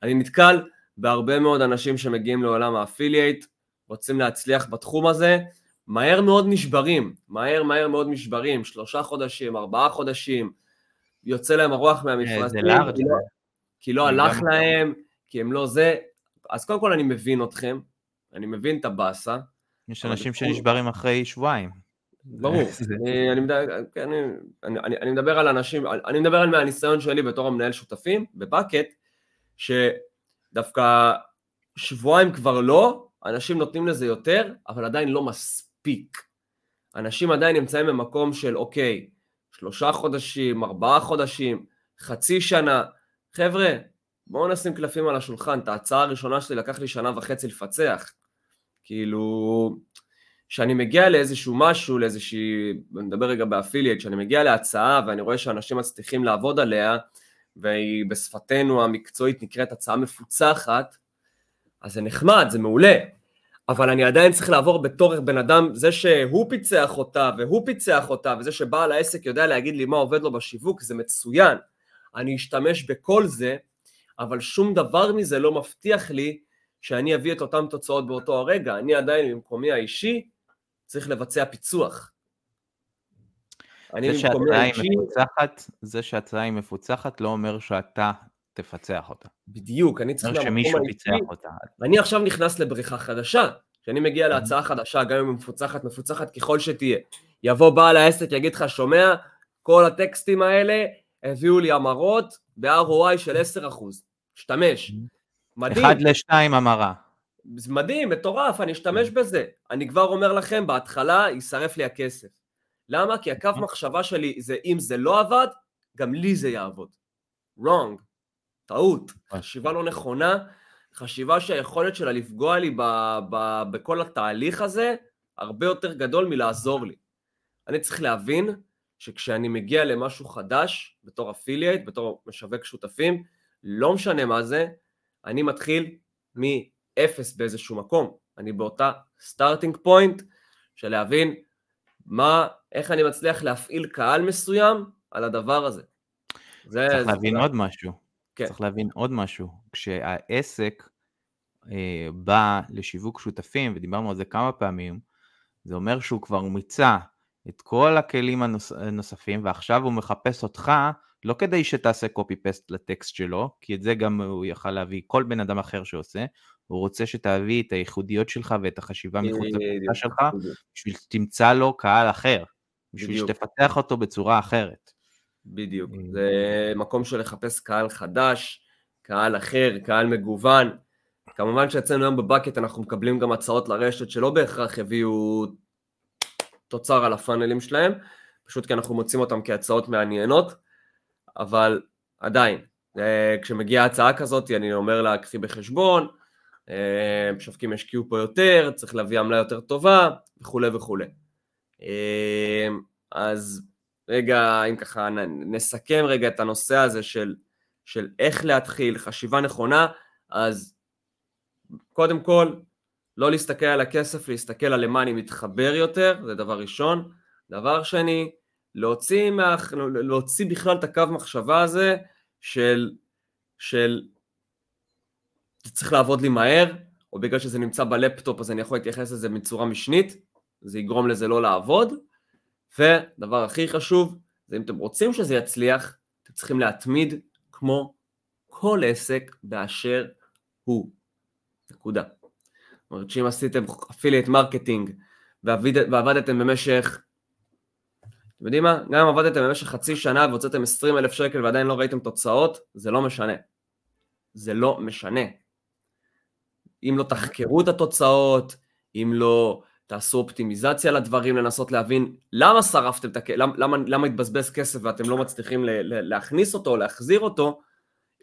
אני נתקל בהרבה מאוד אנשים שמגיעים לעולם האפילייט, רוצים להצליח בתחום הזה, מהר מאוד נשברים, מהר מהר מאוד נשברים, שלושה חודשים, ארבעה חודשים, יוצא להם הרוח מהמפרסים, אה, כי לא, כי לא הלך להם, כי הם לא זה, אז קודם כל אני מבין אתכם, אני מבין את הבאסה, יש אנשים שנשברים אחרי שבועיים. ברור, כן, אני מדבר על אנשים, אני מדבר על מהניסיון שלי בתור המנהל שותפים בבקט, שדווקא שבועיים כבר לא, אנשים נותנים לזה יותר, אבל עדיין לא מספיק. אנשים עדיין נמצאים במקום של אוקיי, שלושה חודשים, ארבעה חודשים, חצי שנה, חבר'ה, בואו נשים קלפים על השולחן, את ההצעה הראשונה שלי לקח לי שנה וחצי לפצח. כאילו, כשאני מגיע לאיזשהו משהו, לאיזושהי, אני מדבר רגע ב affiliate, כשאני מגיע להצעה ואני רואה שאנשים מצליחים לעבוד עליה, והיא בשפתנו המקצועית נקראת הצעה מפוצחת, אז זה נחמד, זה מעולה, אבל אני עדיין צריך לעבור בתור בן אדם, זה שהוא פיצח אותה והוא פיצח אותה, וזה שבעל העסק יודע להגיד לי מה עובד לו בשיווק, זה מצוין. אני אשתמש בכל זה, אבל שום דבר מזה לא מבטיח לי שאני אביא את אותן תוצאות באותו הרגע, אני עדיין במקומי האישי צריך לבצע פיצוח. זה שההצעה היא מפוצחת, זה שההצעה היא מפוצחת לא אומר שאתה תפצח אותה. בדיוק, אני צריך... אומר שמישהו פיצח אותה. אני עכשיו נכנס לבריכה חדשה, כשאני מגיע להצעה חדשה, גם אם היא מפוצחת, מפוצחת ככל שתהיה. יבוא בעל העסק, יגיד לך, שומע, כל הטקסטים האלה הביאו לי המרות ב-ROI של 10%. השתמש. מדהים. אחד לשתיים המרה. מדהים, מטורף, אני אשתמש כן. בזה. אני כבר אומר לכם, בהתחלה יישרף לי הכסף. למה? כי הקו אוקיי. מחשבה שלי זה אם זה לא עבד, גם לי זה יעבוד. wrong, טעות. חשיבה לא נכונה, חשיבה שהיכולת שלה לפגוע לי ב- ב- בכל התהליך הזה הרבה יותר גדול מלעזור לי. אני צריך להבין שכשאני מגיע למשהו חדש, בתור affiliate, בתור משווק שותפים, לא משנה מה זה, אני מתחיל מאפס באיזשהו מקום, אני באותה starting point של להבין מה, איך אני מצליח להפעיל קהל מסוים על הדבר הזה. זה, צריך זה להבין זה... עוד משהו, כן. צריך להבין עוד משהו, כשהעסק אה, בא לשיווק שותפים, ודיברנו על זה כמה פעמים, זה אומר שהוא כבר מיצה את כל הכלים הנוספים, ועכשיו הוא מחפש אותך לא כדי שתעשה קופי פסט לטקסט שלו, כי את זה גם הוא יכל להביא כל בן אדם אחר שעושה, הוא רוצה שתביא את הייחודיות שלך ואת החשיבה מחוץ לקבוצה שלך, בשביל שתמצא לו קהל אחר, בשביל שתפתח אותו בצורה אחרת. בדיוק, אה, זה מקום של לחפש קהל חדש, קהל אחר, קהל מגוון. כמובן שאצלנו היום בבקט אנחנו מקבלים גם הצעות לרשת שלא בהכרח הביאו תוצר על הפאנלים שלהם, פשוט כי אנחנו מוצאים אותם כהצעות מעניינות. אבל עדיין, אה, כשמגיעה הצעה כזאת, אני אומר לה, קחי בחשבון, אה, משווקים ישקיעו פה יותר, צריך להביא עמלה יותר טובה וכולי וכולי. אה, אז רגע, אם ככה נסכם רגע את הנושא הזה של, של איך להתחיל, חשיבה נכונה, אז קודם כל, לא להסתכל על הכסף, להסתכל על למה אני מתחבר יותר, זה דבר ראשון. דבר שני, להוציא, מה, להוציא בכלל את הקו מחשבה הזה של, של זה צריך לעבוד לי מהר, או בגלל שזה נמצא בלפטופ אז אני יכול להתייחס לזה בצורה משנית, זה יגרום לזה לא לעבוד. ודבר הכי חשוב, זה אם אתם רוצים שזה יצליח, אתם צריכים להתמיד כמו כל עסק באשר הוא. נקודה. זאת אומרת שאם עשיתם affiliate marketing ועבדתם במשך, אתם יודעים מה? גם אם עבדתם במשך חצי שנה והוצאתם 20 אלף שקל ועדיין לא ראיתם תוצאות, זה לא משנה. זה לא משנה. אם לא תחקרו את התוצאות, אם לא תעשו אופטימיזציה לדברים, לנסות להבין למה שרפתם את הכסף, למה, למה, למה התבזבז כסף ואתם לא מצליחים להכניס אותו, להחזיר אותו,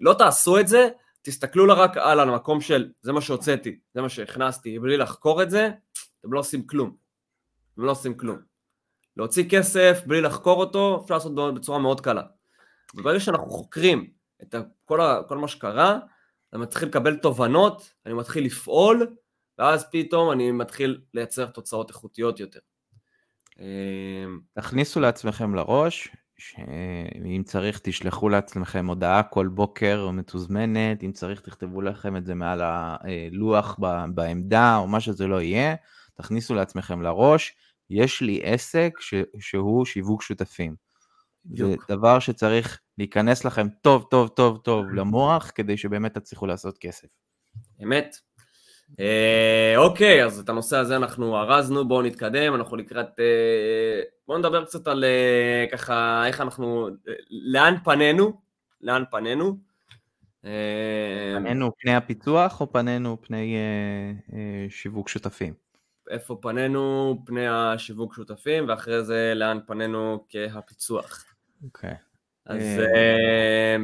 לא תעשו את זה, תסתכלו לה רק על המקום של זה מה שהוצאתי, זה מה שהכנסתי, בלי לחקור את זה, אתם לא עושים כלום. אתם לא עושים כלום. להוציא כסף בלי לחקור אותו, אפשר לעשות בצורה מאוד קלה. וברגע שאנחנו חוקרים את כל, ה, כל מה שקרה, אני מתחיל לקבל תובנות, אני מתחיל לפעול, ואז פתאום אני מתחיל לייצר תוצאות איכותיות יותר. אמ, תכניסו לעצמכם לראש, שאם צריך תשלחו לעצמכם הודעה כל בוקר מתוזמנת, אם צריך תכתבו לכם את זה מעל הלוח בעמדה או מה שזה לא יהיה, תכניסו לעצמכם לראש, יש לי עסק ש, שהוא שיווק שותפים. זה דבר שצריך להיכנס לכם טוב טוב טוב טוב למוח כדי שבאמת תצליחו לעשות כסף. אמת. אה, אוקיי, אז את הנושא הזה אנחנו ארזנו, בואו נתקדם, אנחנו לקראת... אה, בואו נדבר קצת על אה, ככה, איך אנחנו... לאן פנינו? לאן פנינו? אה, פנינו פני הפיצוח או פנינו פני אה, אה, שיווק שותפים? איפה פנינו פני השיווק שותפים, ואחרי זה לאן פנינו כהפיצוח. אוקיי. אז אה,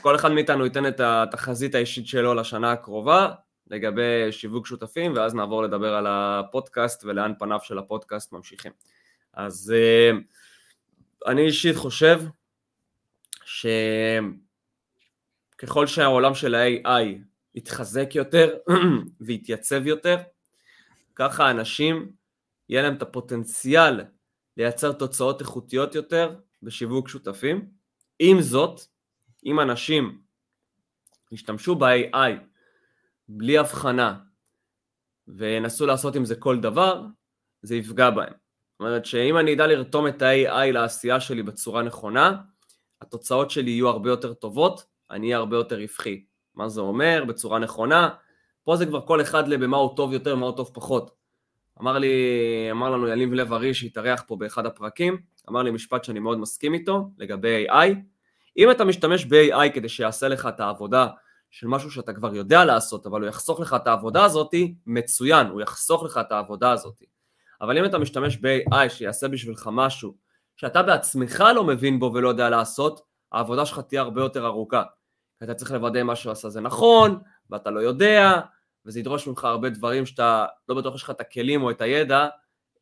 כל אחד מאיתנו ייתן את התחזית האישית שלו לשנה הקרובה לגבי שיווק שותפים, ואז נעבור לדבר על הפודקאסט ולאן פניו של הפודקאסט ממשיכים. אז אה, אני אישית חושב שככל שהעולם של ה-AI יתחזק יותר ויתייצב יותר, ככה אנשים, יהיה להם את הפוטנציאל לייצר תוצאות איכותיות יותר בשיווק שותפים. עם זאת, אם אנשים ישתמשו ב-AI בלי הבחנה וינסו לעשות עם זה כל דבר, זה יפגע בהם. זאת אומרת שאם אני אדע לרתום את ה-AI לעשייה שלי בצורה נכונה, התוצאות שלי יהיו הרבה יותר טובות, אני אהיה הרבה יותר רווחי. מה זה אומר? בצורה נכונה. פה זה כבר כל אחד לבמה הוא טוב יותר, מה הוא טוב פחות. אמר לי, אמר לנו יניב לב ארי שהתארח פה באחד הפרקים, אמר לי משפט שאני מאוד מסכים איתו לגבי AI. אם אתה משתמש ב-AI כדי שיעשה לך את העבודה של משהו שאתה כבר יודע לעשות, אבל הוא יחסוך לך את העבודה הזאת, מצוין, הוא יחסוך לך את העבודה הזאת. אבל אם אתה משתמש ב-AI שיעשה בשבילך משהו שאתה בעצמך לא מבין בו ולא יודע לעשות, העבודה שלך תהיה הרבה יותר ארוכה. אתה צריך לוודא מה שהוא עשה זה נכון, ואתה לא יודע, וזה ידרוש ממך הרבה דברים שאתה לא בטוח יש לך את הכלים או את הידע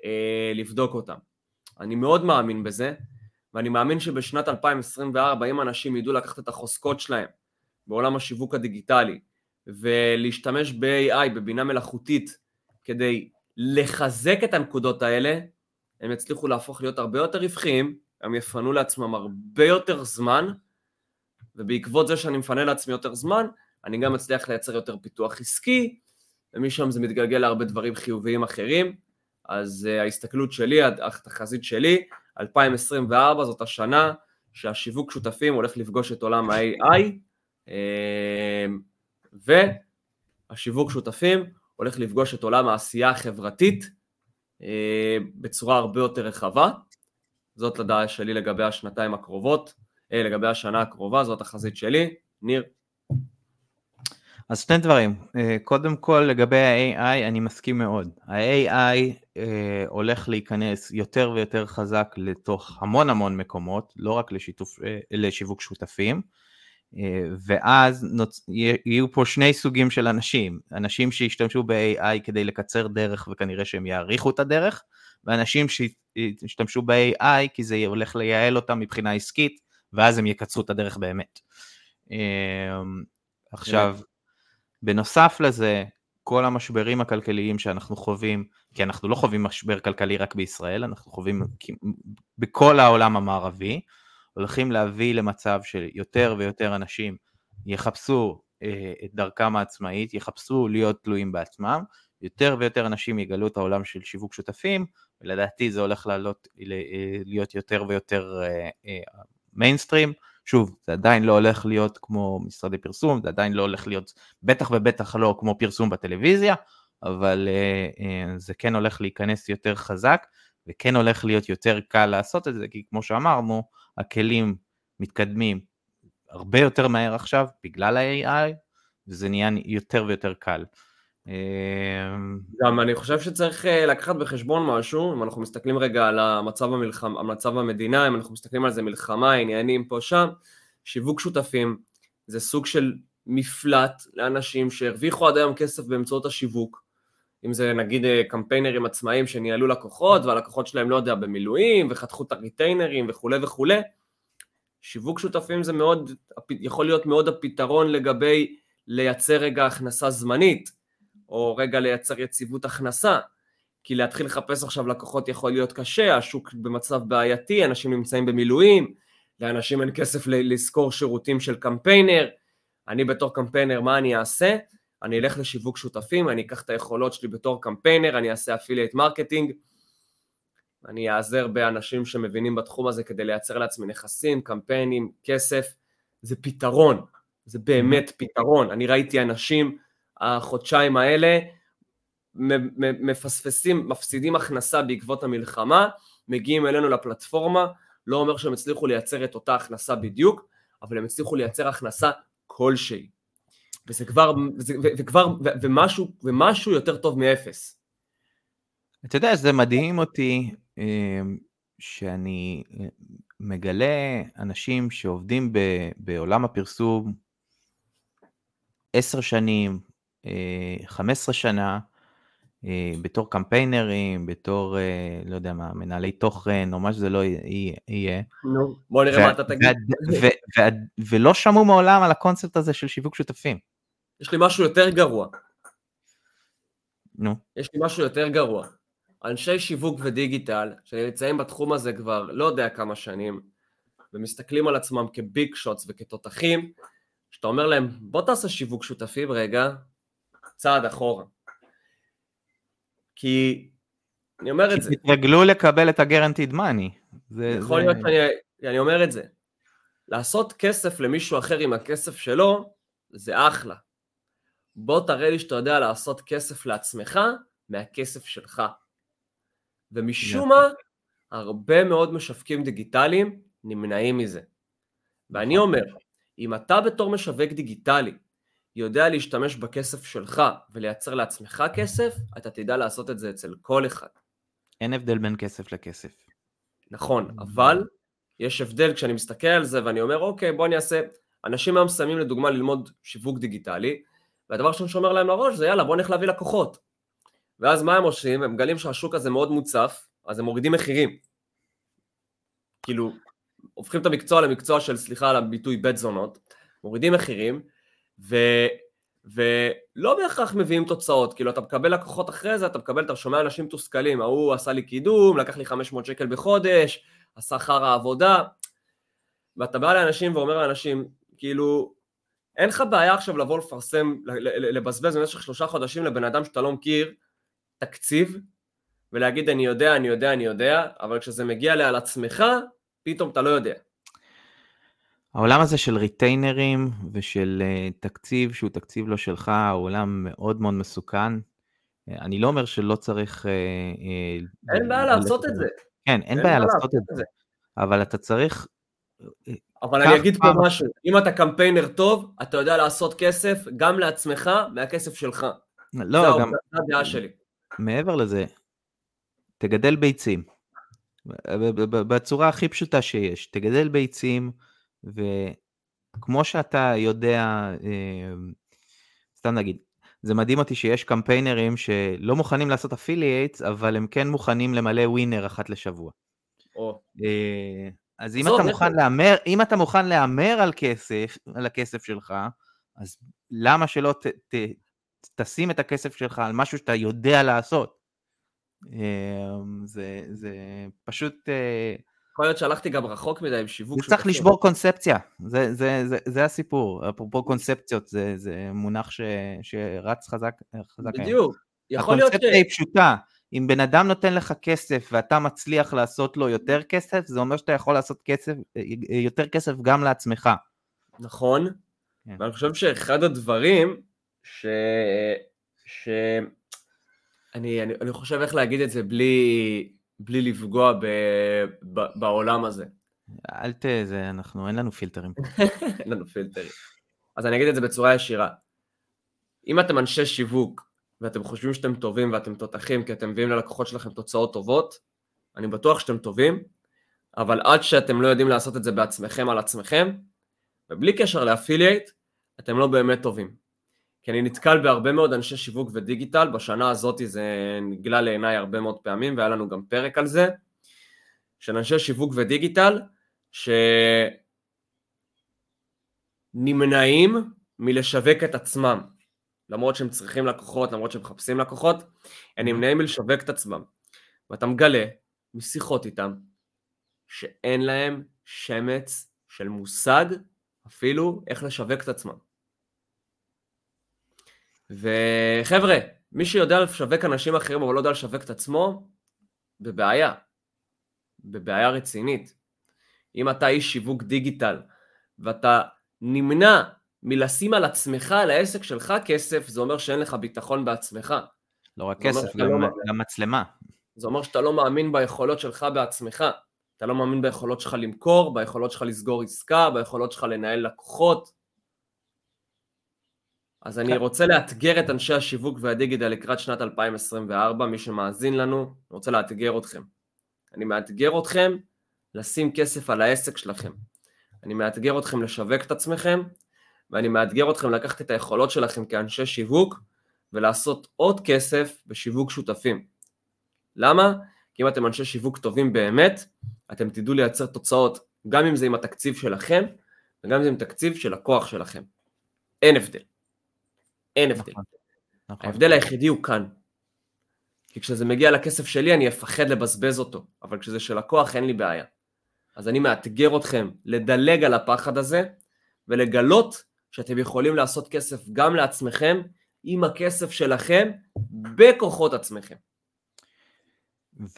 אה, לבדוק אותם. אני מאוד מאמין בזה, ואני מאמין שבשנת 2024 אם אנשים ידעו לקחת את החוזקות שלהם בעולם השיווק הדיגיטלי ולהשתמש ב-AI, בבינה מלאכותית, כדי לחזק את הנקודות האלה, הם יצליחו להפוך להיות הרבה יותר רווחיים, הם יפנו לעצמם הרבה יותר זמן, ובעקבות זה שאני מפנה לעצמי יותר זמן, אני גם מצליח לייצר יותר פיתוח עסקי, ומשם זה מתגלגל להרבה דברים חיוביים אחרים. אז uh, ההסתכלות שלי, התחזית שלי, 2024 זאת השנה שהשיווק שותפים הולך לפגוש את עולם ה-AI, אה, והשיווק שותפים הולך לפגוש את עולם העשייה החברתית אה, בצורה הרבה יותר רחבה. זאת לדעה שלי לגבי השנתיים הקרובות, לגבי השנה הקרובה, זאת החזית שלי. ניר. אז שני דברים, אה, קודם כל לגבי ה-AI אני מסכים מאוד, ה-AI אה, הולך להיכנס יותר ויותר חזק לתוך המון המון מקומות, לא רק לשיתוף, אה, לשיווק שותפים, אה, ואז נוצ... יהיו פה שני סוגים של אנשים, אנשים שישתמשו ב-AI כדי לקצר דרך וכנראה שהם יאריכו את הדרך, ואנשים שישתמשו ב-AI כי זה הולך לייעל אותם מבחינה עסקית, ואז הם יקצרו את הדרך באמת. אמ, עכשיו, בנוסף לזה, כל המשברים הכלכליים שאנחנו חווים, כי אנחנו לא חווים משבר כלכלי רק בישראל, אנחנו חווים בכל העולם המערבי, הולכים להביא למצב שיותר ויותר אנשים יחפשו אה, את דרכם העצמאית, יחפשו להיות תלויים בעצמם, יותר ויותר אנשים יגלו את העולם של שיווק שותפים, ולדעתי זה הולך לעלות, אה, להיות יותר ויותר מיינסטרים. Uh, uh, שוב, זה עדיין לא הולך להיות כמו משרדי פרסום, זה עדיין לא הולך להיות, בטח ובטח לא כמו פרסום בטלוויזיה, אבל uh, uh, זה כן הולך להיכנס יותר חזק, וכן הולך להיות יותר קל לעשות את זה, כי כמו שאמרנו, הכלים מתקדמים הרבה יותר מהר עכשיו בגלל ה-AI, וזה נהיה יותר ויותר קל. אמ, גם אני חושב שצריך אה, לקחת בחשבון משהו, אם אנחנו מסתכלים רגע על המצב, המלחמה, המצב המדינה, אם אנחנו מסתכלים על זה מלחמה, עניינים פה שם, שיווק שותפים זה סוג של מפלט לאנשים שהרוויחו עד היום כסף באמצעות השיווק, אם זה נגיד אה, קמפיינרים עצמאיים שניהלו לקוחות והלקוחות שלהם לא יודע במילואים וחתכו את הריטיינרים וכולי וכולי, שיווק שותפים זה מאוד, יכול להיות מאוד הפתרון לגבי לייצר רגע הכנסה זמנית או רגע לייצר יציבות הכנסה, כי להתחיל לחפש עכשיו לקוחות יכול להיות קשה, השוק במצב בעייתי, אנשים נמצאים במילואים, לאנשים אין כסף לשכור שירותים של קמפיינר, אני בתור קמפיינר מה אני אעשה? אני אלך לשיווק שותפים, אני אקח את היכולות שלי בתור קמפיינר, אני אעשה affiliate marketing, אני אעזר באנשים שמבינים בתחום הזה כדי לייצר לעצמי נכסים, קמפיינים, כסף, זה פתרון, זה באמת פתרון. אני ראיתי אנשים החודשיים האלה מפספסים, מפסידים הכנסה בעקבות המלחמה, מגיעים אלינו לפלטפורמה, לא אומר שהם הצליחו לייצר את אותה הכנסה בדיוק, אבל הם הצליחו לייצר הכנסה כלשהי. וזה כבר, וזה, וכבר, ומשהו, ומשהו יותר טוב מאפס. אתה יודע, זה מדהים אותי אה, שאני מגלה אנשים שעובדים בעולם הפרסום עשר שנים, 15 שנה, אה, בתור קמפיינרים, בתור, אה, לא יודע מה, מנהלי תוכן, או מה שזה לא יהיה. נו, בוא נראה מה אתה תגיד. ולא שמעו מעולם על הקונספט הזה של שיווק שותפים. יש לי משהו יותר גרוע. נו. יש לי משהו יותר גרוע. אנשי שיווק ודיגיטל, שנמצאים בתחום הזה כבר לא יודע כמה שנים, ומסתכלים על עצמם כביג שוטס וכתותחים, שאתה אומר להם, בוא תעשה שיווק שותפים רגע, צעד אחורה. כי, אני אומר את זה. כי תתרגלו לקבל את הגרנטיד מאני. יכול להיות שאני אומר את זה. לעשות כסף למישהו אחר עם הכסף שלו, זה אחלה. בוא תראה לי שאתה יודע לעשות כסף לעצמך מהכסף שלך. ומשום מה, הרבה מאוד משווקים דיגיטליים נמנעים מזה. ואני נכון. אומר, אם אתה בתור משווק דיגיטלי יודע להשתמש בכסף שלך ולייצר לעצמך כסף, אתה תדע לעשות את זה אצל כל אחד. אין הבדל בין כסף לכסף. נכון, אבל יש הבדל כשאני מסתכל על זה ואני אומר, אוקיי, בוא אני אעשה... אנשים היום מסיימים לדוגמה ללמוד שיווק דיגיטלי, והדבר ראשון שאומר להם לראש זה יאללה, בוא נלך להביא לקוחות. ואז מה הם עושים? הם מגלים שהשוק הזה מאוד מוצף, אז הם מורידים מחירים. כאילו, הופכים את המקצוע למקצוע של, סליחה על הביטוי, בית זונות, מורידים מחירים, ו, ולא בהכרח מביאים תוצאות, כאילו אתה מקבל לקוחות אחרי זה, אתה מקבל, אתה שומע אנשים מתוסכלים, ההוא עשה לי קידום, לקח לי 500 שקל בחודש, עשה חרא עבודה, ואתה בא לאנשים ואומר לאנשים, כאילו, אין לך בעיה עכשיו לבוא לפרסם, לבזבז במשך שלושה חודשים לבן אדם שאתה לא מכיר תקציב, ולהגיד אני יודע, אני יודע, אני יודע, אבל כשזה מגיע לעל עצמך, פתאום אתה לא יודע. העולם הזה של ריטיינרים ושל uh, תקציב שהוא תקציב לא שלך, הוא עולם מאוד מאוד מסוכן. Uh, אני לא אומר שלא צריך... Uh, אין בעיה לעשות את זה. כן, אין, אין בעיה לעשות את זה. אבל אתה צריך... אבל אני אגיד פה משהו, אם אתה קמפיינר טוב, אתה יודע לעשות כסף גם לעצמך מהכסף שלך. לא, גם... זו הדעה שלי. מעבר לזה, תגדל ביצים. בצורה הכי פשוטה שיש, תגדל ביצים, כמו שאתה יודע, אה, סתם נגיד, זה מדהים אותי שיש קמפיינרים שלא מוכנים לעשות affiliates, אבל הם כן מוכנים למלא ווינר אחת לשבוע. או. אה, אז אם אתה מוכן להמר, אם אתה מוכן להמר על כסף, על הכסף שלך, אז למה שלא ת, ת, תשים את הכסף שלך על משהו שאתה יודע לעשות? אה, זה, זה פשוט... יכול להיות שהלכתי גם רחוק מדי עם שיווק. זה צריך לשבור קונספציה, זה, זה, זה, זה הסיפור. אפרופו קונספציות, זה, זה מונח ש, שרץ חזק. חזק בדיוק. יכול להיות ש... הקונספציה היא פשוטה. אם בן אדם נותן לך כסף ואתה מצליח לעשות לו יותר כסף, זה אומר שאתה יכול לעשות כסף, יותר כסף גם לעצמך. נכון, כן. ואני חושב שאחד הדברים ש... ש... אני, אני, אני חושב איך להגיד את זה בלי, בלי לפגוע ב, ב, בעולם הזה. אל ת... זה, אנחנו, אין לנו פילטרים. אין לנו פילטרים. אז אני אגיד את זה בצורה ישירה. אם אתם אנשי שיווק, ואתם חושבים שאתם טובים ואתם תותחים כי אתם מביאים ללקוחות שלכם תוצאות טובות, אני בטוח שאתם טובים, אבל עד שאתם לא יודעים לעשות את זה בעצמכם על עצמכם, ובלי קשר לאפילייט, אתם לא באמת טובים. כי אני נתקל בהרבה מאוד אנשי שיווק ודיגיטל, בשנה הזאת זה נגלה לעיניי הרבה מאוד פעמים, והיה לנו גם פרק על זה, של אנשי שיווק ודיגיטל, שנמנעים מלשווק את עצמם, למרות שהם צריכים לקוחות, למרות שהם מחפשים לקוחות, הם נמנעים מלשווק את עצמם. ואתה מגלה משיחות איתם, שאין להם שמץ של מושג אפילו איך לשווק את עצמם. וחבר'ה, מי שיודע לשווק אנשים אחרים אבל לא יודע לשווק את עצמו, בבעיה. בבעיה רצינית. אם אתה איש שיווק דיגיטל ואתה נמנע מלשים על עצמך, על העסק שלך כסף, זה אומר שאין לך ביטחון בעצמך. לא רק כסף, גם, לא... גם מצלמה. זה אומר שאתה לא מאמין ביכולות שלך בעצמך. אתה לא מאמין ביכולות שלך למכור, ביכולות שלך לסגור עסקה, ביכולות שלך לנהל לקוחות. אז אני כן. רוצה לאתגר את אנשי השיווק והדיגיטל לקראת שנת 2024, מי שמאזין לנו, אני רוצה לאתגר אתכם. אני מאתגר אתכם לשים כסף על העסק שלכם. אני מאתגר אתכם לשווק את עצמכם, ואני מאתגר אתכם לקחת את היכולות שלכם כאנשי שיווק, ולעשות עוד כסף בשיווק שותפים. למה? כי אם אתם אנשי שיווק טובים באמת, אתם תדעו לייצר תוצאות, גם אם זה עם התקציב שלכם, וגם אם זה עם תקציב של הכוח שלכם. אין הבדל. אין הבדל. נכון, נכון. ההבדל היחידי הוא כאן. כי כשזה מגיע לכסף שלי אני אפחד לבזבז אותו, אבל כשזה של לקוח אין לי בעיה. אז אני מאתגר אתכם לדלג על הפחד הזה ולגלות שאתם יכולים לעשות כסף גם לעצמכם עם הכסף שלכם בכוחות עצמכם.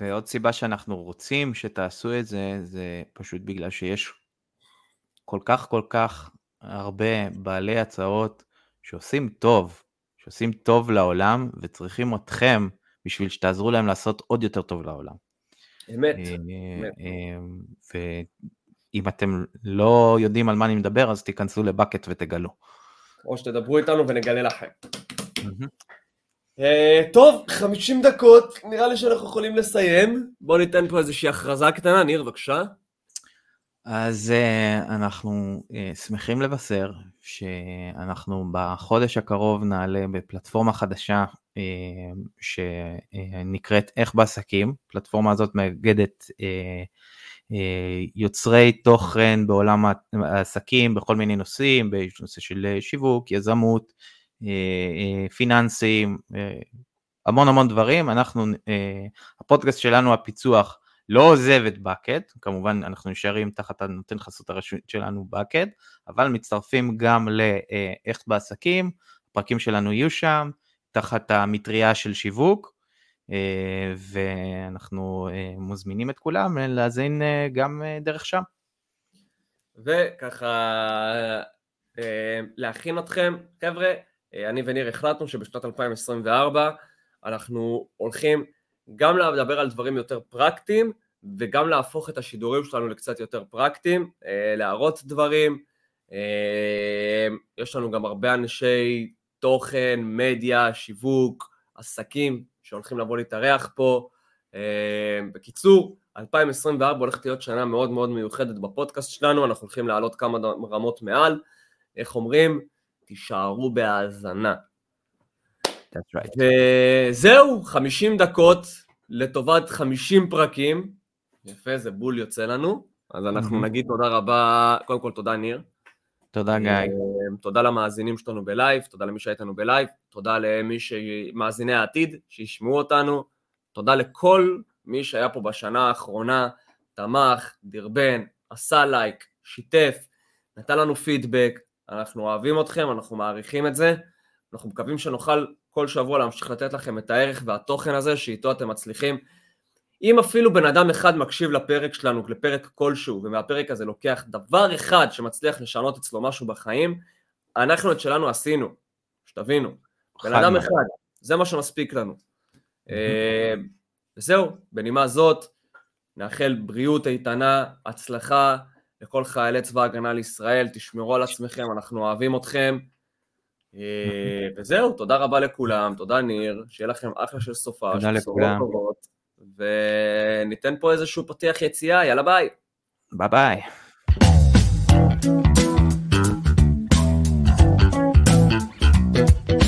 ועוד סיבה שאנחנו רוצים שתעשו את זה, זה פשוט בגלל שיש כל כך כל כך הרבה בעלי הצעות שעושים טוב, שעושים טוב לעולם וצריכים אתכם בשביל שתעזרו להם לעשות עוד יותר טוב לעולם. אמת. אה, אה, ואם אתם לא יודעים על מה אני מדבר, אז תיכנסו לבקט ותגלו. או שתדברו איתנו ונגלה לכם. אה, טוב, 50 דקות, נראה לי שאנחנו יכולים לסיים. בואו ניתן פה איזושהי הכרזה קטנה, ניר, בבקשה. אז אנחנו שמחים לבשר שאנחנו בחודש הקרוב נעלה בפלטפורמה חדשה uh, שנקראת איך בעסקים, הפלטפורמה הזאת מאגדת uh, uh, יוצרי תוכן בעולם העסקים בכל מיני נושאים, בנושא של שיווק, יזמות, פיננסים, המון המון דברים, אנחנו, הפודקאסט שלנו הפיצוח לא עוזב את bucket, כמובן אנחנו נשארים תחת הנותן חסות הרשות שלנו bucket, אבל מצטרפים גם לאיך בעסקים, הפרקים שלנו יהיו שם, תחת המטריה של שיווק, אה, ואנחנו אה, מוזמינים את כולם להאזין אה, גם דרך שם. וככה להכין אתכם, חבר'ה, אני וניר החלטנו שבשנת 2024 אנחנו הולכים גם לדבר על דברים יותר פרקטיים וגם להפוך את השידורים שלנו לקצת יותר פרקטיים, אה, להראות דברים. אה, יש לנו גם הרבה אנשי תוכן, מדיה, שיווק, עסקים שהולכים לבוא להתארח פה. אה, בקיצור, 2024 הולכת להיות שנה מאוד מאוד מיוחדת בפודקאסט שלנו, אנחנו הולכים לעלות כמה רמות מעל. איך אומרים? תישארו בהאזנה. Right. וזהו, 50 דקות לטובת 50 פרקים. יפה, זה בול יוצא לנו. אז אנחנו mm-hmm. נגיד תודה רבה, קודם כל תודה ניר. תודה גיא. אמ, תודה למאזינים שלנו בלייב, תודה למי שהיה איתנו בלייב, תודה למי שמאזיני העתיד, שישמעו אותנו, תודה לכל מי שהיה פה בשנה האחרונה, תמך, דרבן, עשה לייק, שיתף, נתן לנו פידבק, אנחנו אוהבים אתכם, אנחנו מעריכים את זה, אנחנו מקווים שנוכל כל שבוע להמשיך לתת לכם את הערך והתוכן הזה, שאיתו אתם מצליחים. אם אפילו בן אדם אחד מקשיב לפרק שלנו, לפרק כלשהו, ומהפרק הזה לוקח דבר אחד שמצליח לשנות אצלו משהו בחיים, אנחנו את שלנו עשינו, שתבינו. בן אדם אחד, זה מה שמספיק לנו. אה, וזהו, בנימה זאת, נאחל בריאות איתנה, הצלחה לכל חיילי צבא ההגנה לישראל, תשמרו על עצמכם, אנחנו אוהבים אתכם. אה, וזהו, תודה רבה לכולם, תודה ניר, שיהיה לכם אחלה של סופ"ש, תודה לכולם. וניתן פה איזשהו פתיח יציאה, יאללה ביי. ביי ביי.